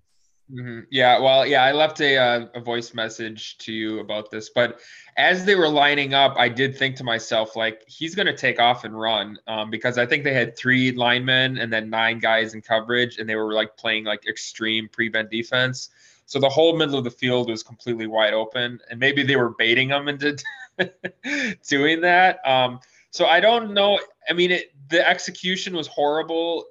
Mm-hmm. Yeah, well, yeah, I left a uh, a voice message to you about this, but as they were lining up, I did think to myself like he's going to take off and run um, because I think they had three linemen and then nine guys in coverage, and they were like playing like extreme prevent defense. So the whole middle of the field was completely wide open, and maybe they were baiting them into doing that. Um, so I don't know. I mean, it, the execution was horrible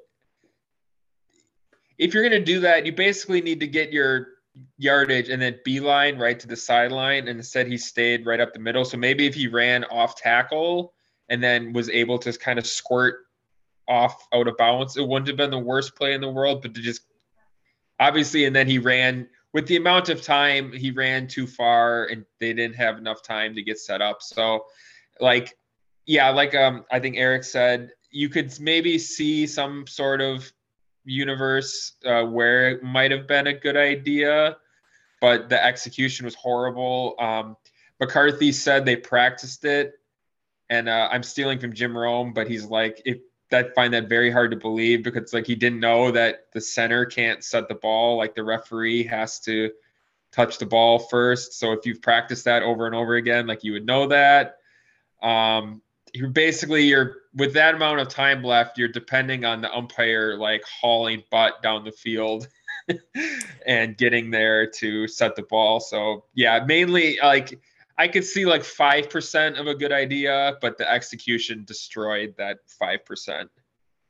if you're going to do that, you basically need to get your yardage and then beeline right to the sideline. And instead, he stayed right up the middle. So maybe if he ran off tackle and then was able to kind of squirt off out of bounds, it wouldn't have been the worst play in the world. But to just obviously, and then he ran with the amount of time he ran too far and they didn't have enough time to get set up. So, like, yeah, like um, I think Eric said, you could maybe see some sort of universe uh, where it might have been a good idea, but the execution was horrible. Um, McCarthy said they practiced it, and uh, I'm stealing from Jim Rome, but he's like, if that find that very hard to believe because like he didn't know that the center can't set the ball, like the referee has to touch the ball first. So if you've practiced that over and over again, like you would know that. Um, you're basically you're with that amount of time left, you're depending on the umpire like hauling butt down the field and getting there to set the ball. So yeah, mainly like I could see like five percent of a good idea, but the execution destroyed that five percent.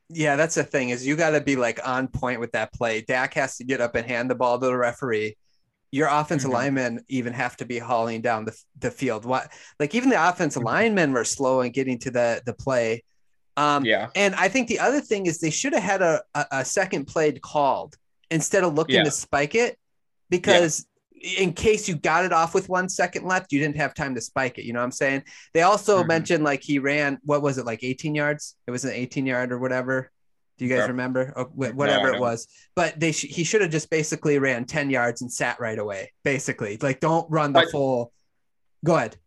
Yeah, that's the thing is you got to be like on point with that play. Dak has to get up and hand the ball to the referee your offensive mm-hmm. linemen even have to be hauling down the, the field. What like even the offensive mm-hmm. linemen were slow in getting to the the play. Um, yeah. And I think the other thing is they should have had a, a, a, second play called instead of looking yeah. to spike it because yeah. in case you got it off with one second left, you didn't have time to spike it. You know what I'm saying? They also mm-hmm. mentioned like he ran, what was it, like 18 yards? It was an 18 yard or whatever. Do you guys remember? Oh, whatever no, it was. But they sh- he should have just basically ran 10 yards and sat right away. Basically, like don't run the but, full. Go ahead.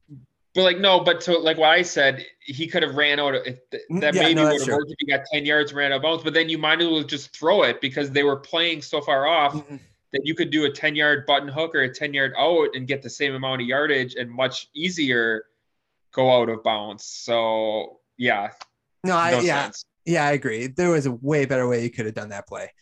But like no, but to like what I said, he could have ran out of mm, that. Yeah, maybe no, would have worked if he got 10 yards, ran out of bounds. But then you might as well just throw it because they were playing so far off. Mm-hmm. That you could do a 10 yard button hook or a 10 yard out and get the same amount of yardage and much easier go out of bounds. So yeah. No, I, no yeah. Sense. Yeah, I agree. There was a way better way you could have done that play.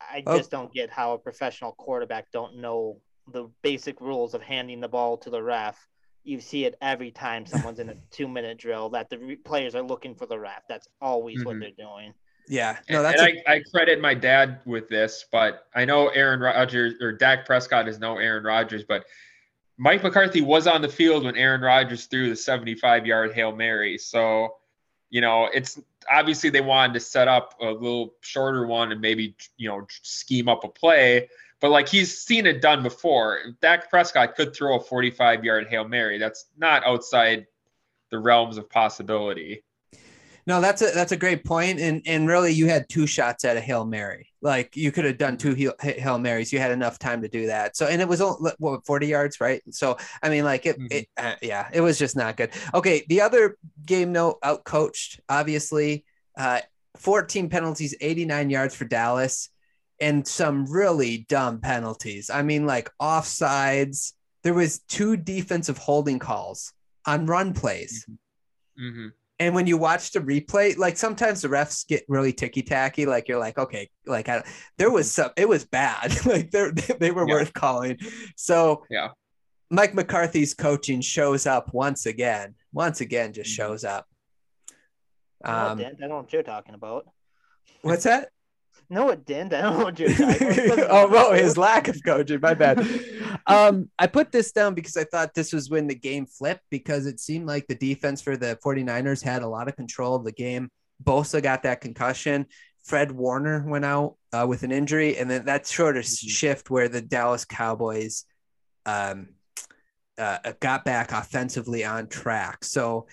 I oh. just don't get how a professional quarterback don't know the basic rules of handing the ball to the ref. You see it every time someone's in a two minute drill that the re- players are looking for the ref. That's always mm-hmm. what they're doing. Yeah, no, that's. And a- I, I credit my dad with this, but I know Aaron Rodgers or Dak Prescott is no Aaron Rodgers, but Mike McCarthy was on the field when Aaron Rodgers threw the 75 yard Hail Mary. So you know, it's obviously they wanted to set up a little shorter one and maybe, you know, scheme up a play. But like he's seen it done before. Dak Prescott could throw a 45 yard Hail Mary. That's not outside the realms of possibility. No, that's a that's a great point, and and really, you had two shots at a hail mary. Like you could have done two hail, hail marys. You had enough time to do that. So, and it was only what forty yards, right? So, I mean, like it, mm-hmm. it uh, yeah, it was just not good. Okay, the other game note out coached, obviously, uh, fourteen penalties, eighty nine yards for Dallas, and some really dumb penalties. I mean, like offsides. There was two defensive holding calls on run plays. Mm-hmm. Mm-hmm and when you watch the replay, like sometimes the refs get really ticky tacky. Like you're like, okay, like I, there was some, it was bad. like they they were yeah. worth calling. So yeah, Mike McCarthy's coaching shows up once again. Once again, just Mhm. shows up. Um, didn't. I don't know what you're talking about. what's that? No, it didn't. I don't know what you're talking about. oh, well, his lack of coaching. My bad. Um, I put this down because I thought this was when the game flipped because it seemed like the defense for the 49ers had a lot of control of the game. Bosa got that concussion. Fred Warner went out uh, with an injury, and then that sort of Mhm. shift where the Dallas Cowboys um, uh, got back offensively on track. So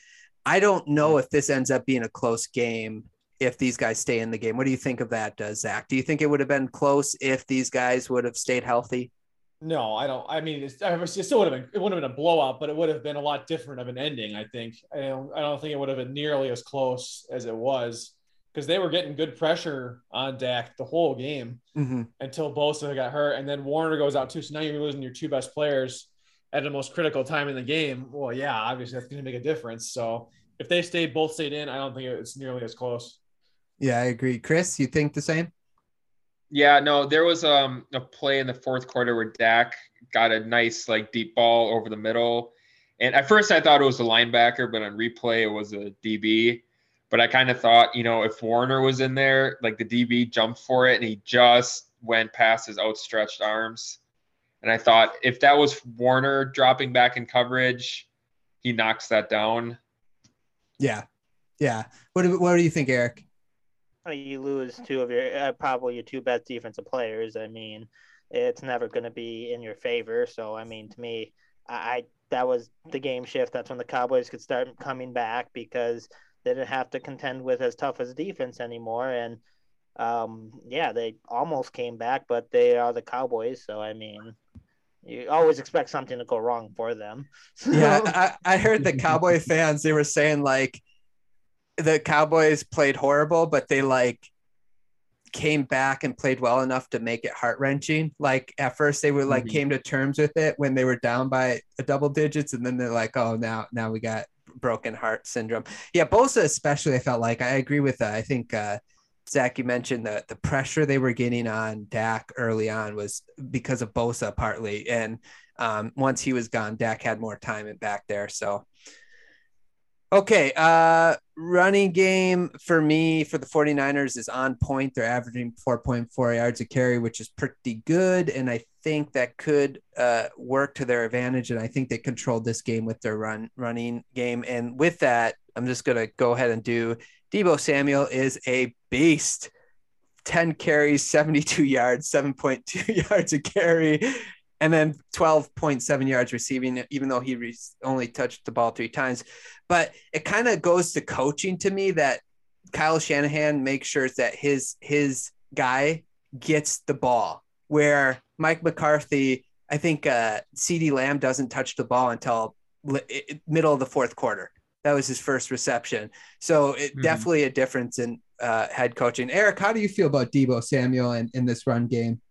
I don't know if this ends up being a close game if these guys stay in the game. What do you think of that, uh, Zach? Do you think it would have been close if these guys would have stayed healthy? No, I don't. I mean, it's, it still would have been. It wouldn't have been a blowout, but it would have been a lot different of an ending. I think. I don't. I don't think it would have been nearly as close as it was because they were getting good pressure on Dak the whole game Mm-hmm. until Bosa got hurt, and then Warner goes out too. So now you're losing your two best players at the most critical time in the game. Well, yeah, obviously that's going to make a difference. So if they stayed both stayed in, I don't think it's nearly as close. Yeah, I agree. Chris, you think the same? Yeah, no, there was um a play in the fourth quarter where Dak got a nice like deep ball over the middle. And at first I thought it was a linebacker, but on replay it was a DB. But I kind of thought, you know, if Warner was in there, like the DB jumped for it and he just went past his outstretched arms. And I thought if that was Warner dropping back in coverage, he knocks that down. Yeah, yeah. What do What do you think, Eric? You lose two of your uh, probably your two best defensive players. I mean, it's never going to be in your favor. So I mean, to me, I, I that was the game shift. That's when the Cowboys could start coming back because they didn't have to contend with as tough as defense anymore. And um, yeah, they almost came back, but they are the Cowboys. So I mean, you always expect something to go wrong for them. Yeah, I, I heard the Cowboy fans. They were saying like the Cowboys played horrible, but they like came back and played well enough to make it heart wrenching. Like at first they were like Mhm. came to terms with it when they were down by a double digits, and then they're like, oh, now now we got broken heart syndrome. Yeah, Bosa especially. I felt like I agree with that. I think uh, Zach, you mentioned that the pressure they were getting on Dak early on was because of Bosa partly, and um, once he was gone, Dak had more time and back there. So. Okay, uh running game for me for the 49ers is on point. They're averaging 4.4 yards a carry, which is pretty good and I think that could uh work to their advantage and I think they controlled this game with their run running game and with that, I'm just going to go ahead and do Deebo Samuel is a beast. 10 carries, 72 yards, 7.2 yards a carry and then 12.7 yards receiving even though he re- only touched the ball three times. But it kind of goes to coaching to me that Kyle Shanahan makes sure that his his guy gets the ball. Where Mike McCarthy I think uh CeeDee Lamb doesn't touch the ball until li- middle of the fourth quarter. That was his first reception. So it Mhm. definitely a difference in uh head coaching. Eric how do you feel about Deebo Samuel in, in this run game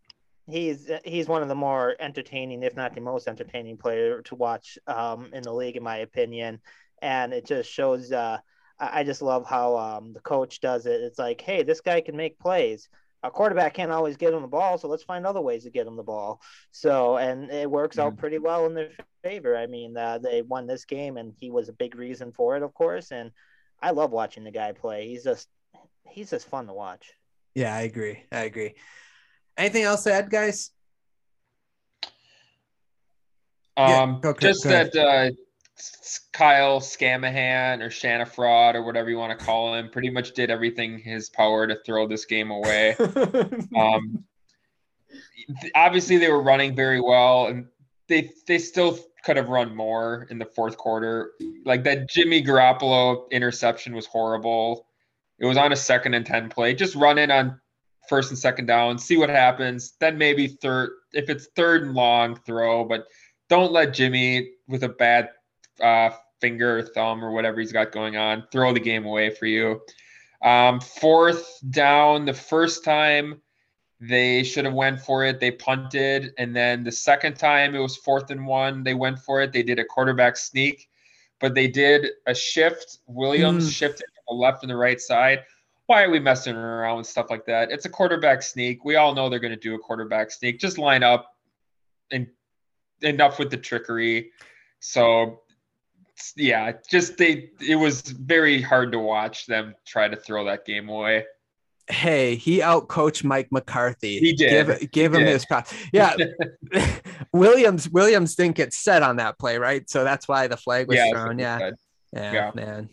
he's he's one of the more entertaining, if not the most entertaining player to watch um, in the league, in my opinion. And it just shows. Uh, I just love how um, the coach does it. It's like, hey, this guy can make plays. A quarterback can't always get him the ball, so let's find other ways to get him the ball. So, and it works out pretty well in their favor. I mean, uh, they won this game, and he was a big reason for it, of course. And I love watching the guy play. He's just he's just fun to watch. yeah I agree I agree anything else to add guys Um, go, Chris, just that uh, Kyle Scamahan or Shanafraud or whatever you want to call him pretty much did everything his power to throw this game away. um, obviously, they were running very well, and they they still could have run more in the fourth quarter. Like that Jimmy Garoppolo interception was horrible. It was on a second and ten play. Just run it on first and second down, see what happens. Then maybe third, if it's third and long, throw. But don't let Jimmy with a bad uh, finger or thumb or whatever he's got going on throw the game away for you. Um, fourth down, the first time they should have went for it, they punted, and then the second time it was fourth and one, they went for it. They did a quarterback sneak, but they did a shift. Williams Mm. shifted from the left and the right side. Why are we messing around with stuff like that? It's a quarterback sneak. We all know they're going to do a quarterback sneak. Just line up and enough with the trickery. So yeah, just they it was very hard to watch them try to throw that game away. Hey, he outcoached Mike McCarthy. He did. Give, give He him did. his props. Yeah, Williams Williams didn't get set on that play, right? So that's why the flag was yeah, thrown. Yeah. Yeah, Yeah. man.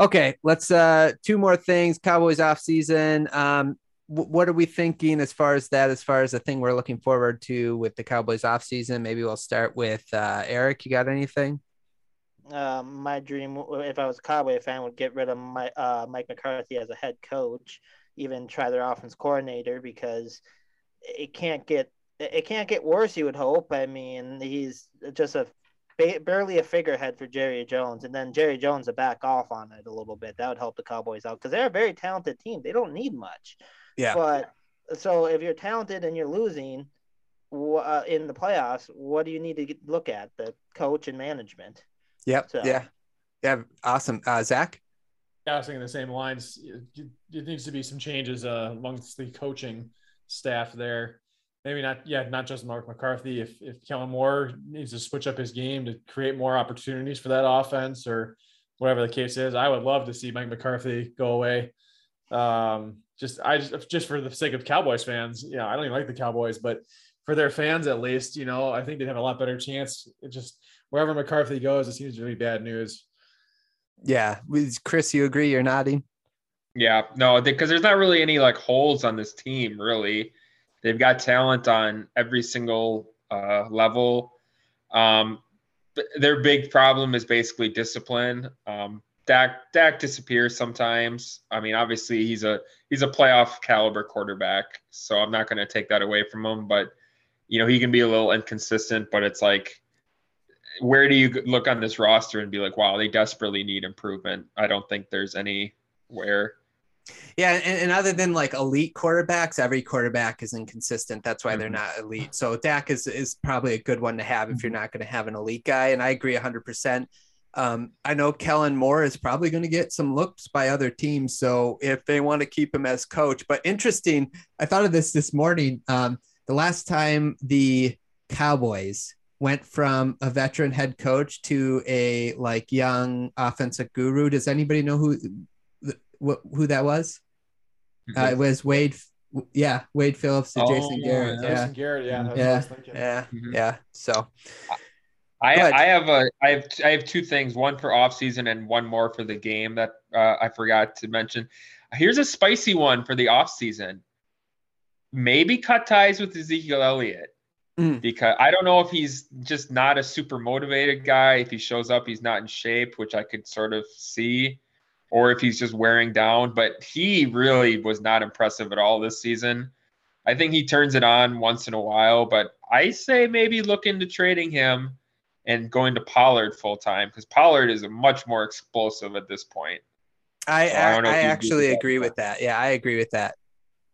Okay, let's uh two more things. Cowboys off season. Um wh- what are we thinking as far as that as far as the thing we're looking forward to with the Cowboys off season? Maybe we'll start with uh Eric, you got anything? Um, my dream, if I was a Cowboy fan, would get rid of my uh, Mike McCarthy as a head coach, even try their offense coordinator because it can't get it can't get worse. You would hope. I mean, he's just a ba- barely a figurehead for Jerry Jones, and then Jerry Jones to back off on it a little bit. That would help the Cowboys out because they're a very talented team. They don't need much. Yeah. But so if you're talented and you're losing uh, in the playoffs, what do you need to get, look at? The coach and management. Yep. So- Yeah. Yeah. Awesome. Uh Zach? Yeah, I was thinking the same lines. It, it needs to be some changes uh, amongst the coaching staff there. Maybe not, yeah, not just Mark McCarthy. If if Kellen Moore needs to switch up his game to create more opportunities for that offense, or whatever the case is, I would love to see Mike McCarthy go away. Um, just I just just for the sake of Cowboys fans, yeah, I don't even like the Cowboys, but for their fans at least, you know, I think they'd have a lot better chance. It just wherever McCarthy goes, it seems to be bad news. Yeah. With- Chris, you agree? You're nodding. Yeah, no, because there's not really any like holes on this team. Really, they've got talent on every single uh, level. Um, their big problem is basically discipline. Um, Dak Dak disappears sometimes. I mean, obviously he's a he's a playoff caliber quarterback, so I'm not going to take that away from him. But you know, he can be a little inconsistent. But it's like, where do you look on this roster and be like, wow, they desperately need improvement? I don't think there's anywhere. Yeah, and, and other than like elite quarterbacks, every quarterback is inconsistent. That's why they're Mhm. not elite. So Dak is is probably a good one to have if you're not going to have an elite guy. And I agree 100. percent um, I know Kellen Moore is probably going to get some looks by other teams. So if they want to keep him as coach, but interesting, I thought of this this morning. Um, the last time the Cowboys went from a veteran head coach to a like young offensive guru. Does anybody know who wh- who that was? Uh, it was Wade. Yeah, Wade Phillips to Oh, Jason Garrett. Yeah, Jason Garrett, yeah, that's what I Yeah. was thinking. yeah, Mhm. yeah. So I, I have a I have I have two things, one for off season and one more for the game that uh, I forgot to mention. Here's a spicy one for the off season. Maybe cut ties with Ezekiel Elliott Mm. because I don't know if he's just not a super motivated guy. If he shows up, he's not in shape, which I could sort of see, or if he's just wearing down. But he really was not impressive at all this season. I think he turns it on once in a while, but I say maybe look into trading him and going to Pollard full time because Pollard is a much more explosive at this point. I So I I, don't know if I you agree actually that, agree with that. Yeah, I agree with that.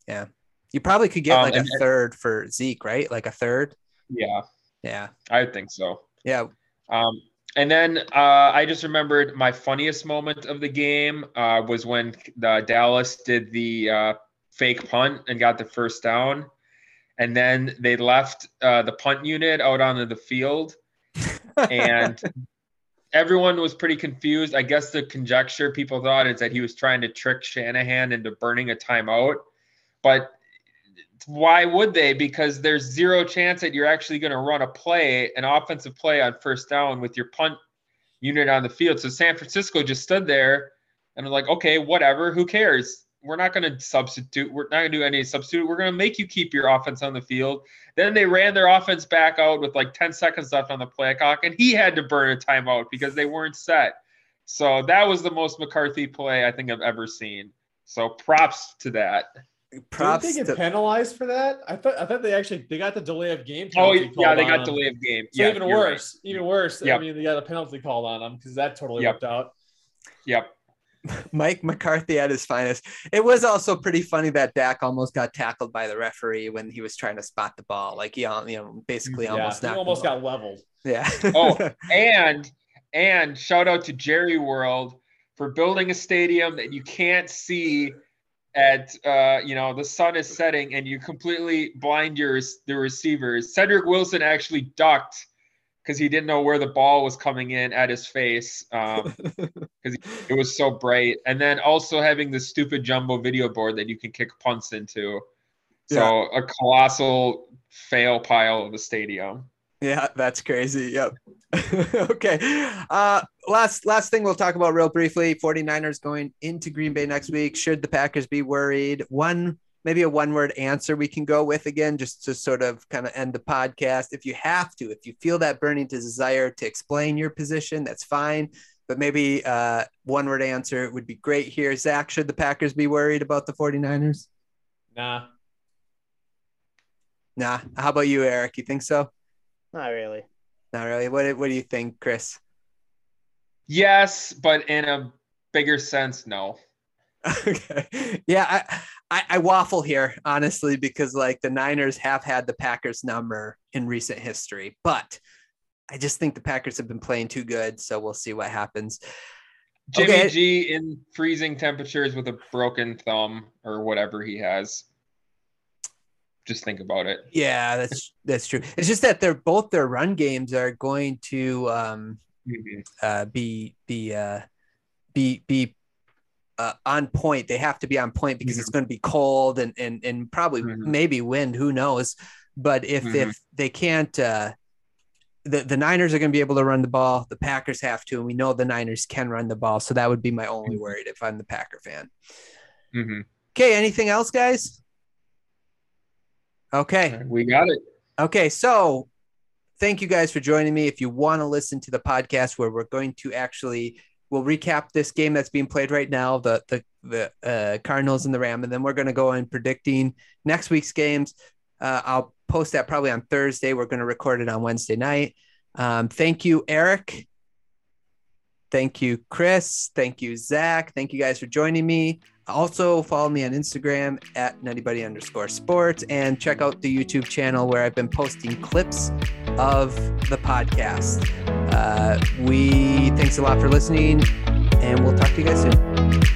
Yeah, you probably could get Um, like a third for Zeke, right? Like a third. Yeah, Yeah, I think so. yeah. Um, and then uh, I just remembered my funniest moment of the game uh, was when the Dallas did the uh, fake punt and got the first down, and then they left uh, the punt unit out onto the field, and everyone was pretty confused. I guess the conjecture people thought is that he was trying to trick Shanahan into burning a timeout, but why would they? Because there's zero chance that you're actually going to run a play, an offensive play on first down with your punt unit on the field. So San Francisco just stood there and was like, okay, whatever, who cares? We're not going to substitute. We're not going to do any substitute. We're going to make you keep your offense on the field. Then they ran their offense back out with like 10 seconds left on the play clock, and he had to burn a timeout because they weren't set. So that was the most McCarthy play I think I've ever seen. So props to that. Props. Did they get to- penalized for that? I thought I thought they actually they got the delay of game. Oh yeah, they on got them. delay of game. So yeah, even you're right. worse, even worse. I mean, they got a penalty called on them because that totally Yep. worked out. Yep. Mike McCarthy at his finest. It was also pretty funny that Dak almost got tackled by the referee when he was trying to spot the ball. Like he, you know, basically Yeah, almost he almost got leveled. Yeah. Oh. And and shout out to Jerry World for building a stadium that you can't see at uh, you know the sun is setting and you completely blind your the receivers. Cedrick Wilson actually ducked because he didn't know where the ball was coming in at his face because um, it was so bright. And then also having the stupid jumbo video board that you can kick punts into. So yeah. a colossal fail pile of the stadium. Yeah, that's crazy. Yep. okay. Uh last last thing we'll talk about real briefly. 49ers going into Green Bay next week. Should the Packers be worried? One maybe a one word answer we can go with again, just to sort of kind of end the podcast. If you have to, if you feel that burning desire to explain your position, that's fine. But maybe uh, one word answer would be great here. Zach, should the Packers be worried about the 49ers? Nah. Nah. How about you, Eric? You think so? Not really. Not really. What, what do you think, Chris? Yes, but in a bigger sense, no. okay. Yeah, I, I, I waffle here honestly because like the Niners have had the Packers number in recent history, but I just think the Packers have been playing too good, so we'll see what happens. Jimmy okay. G in freezing temperatures with a broken thumb or whatever he has. Just think about it. Yeah, that's that's true. It's just that they're both their run games are going to um, mm-hmm. uh, be be uh, be be uh, on point. They have to be on point because mm-hmm. it's going to be cold and and and probably mm-hmm. maybe wind. Who knows? But if mm-hmm. if they can't, uh, the the Niners are going to be able to run the ball. The Packers have to, and we know the Niners can run the ball. So that would be my only mm-hmm. worry if I'm the Packer fan. Mm-hmm. Okay. Anything else, guys? Okay. We got it. Okay. So thank you guys for joining me. If you want to listen to the podcast where we're going to actually we'll recap this game that's being played right now, the the the uh, Cardinals and the Ram, and then we're going to go in predicting next week's games. Uh, I'll post that probably on Thursday. We're going to record it on Wednesday night. Um, thank you, Eric. Thank you, Chris. Thank you, Zach. Thank you guys for joining me. Also, follow me on Instagram at nuttybuddy underscore sports and check out the YouTube channel where I've been posting clips of the podcast. Uh, we thanks a lot for listening, and we'll talk to you guys soon.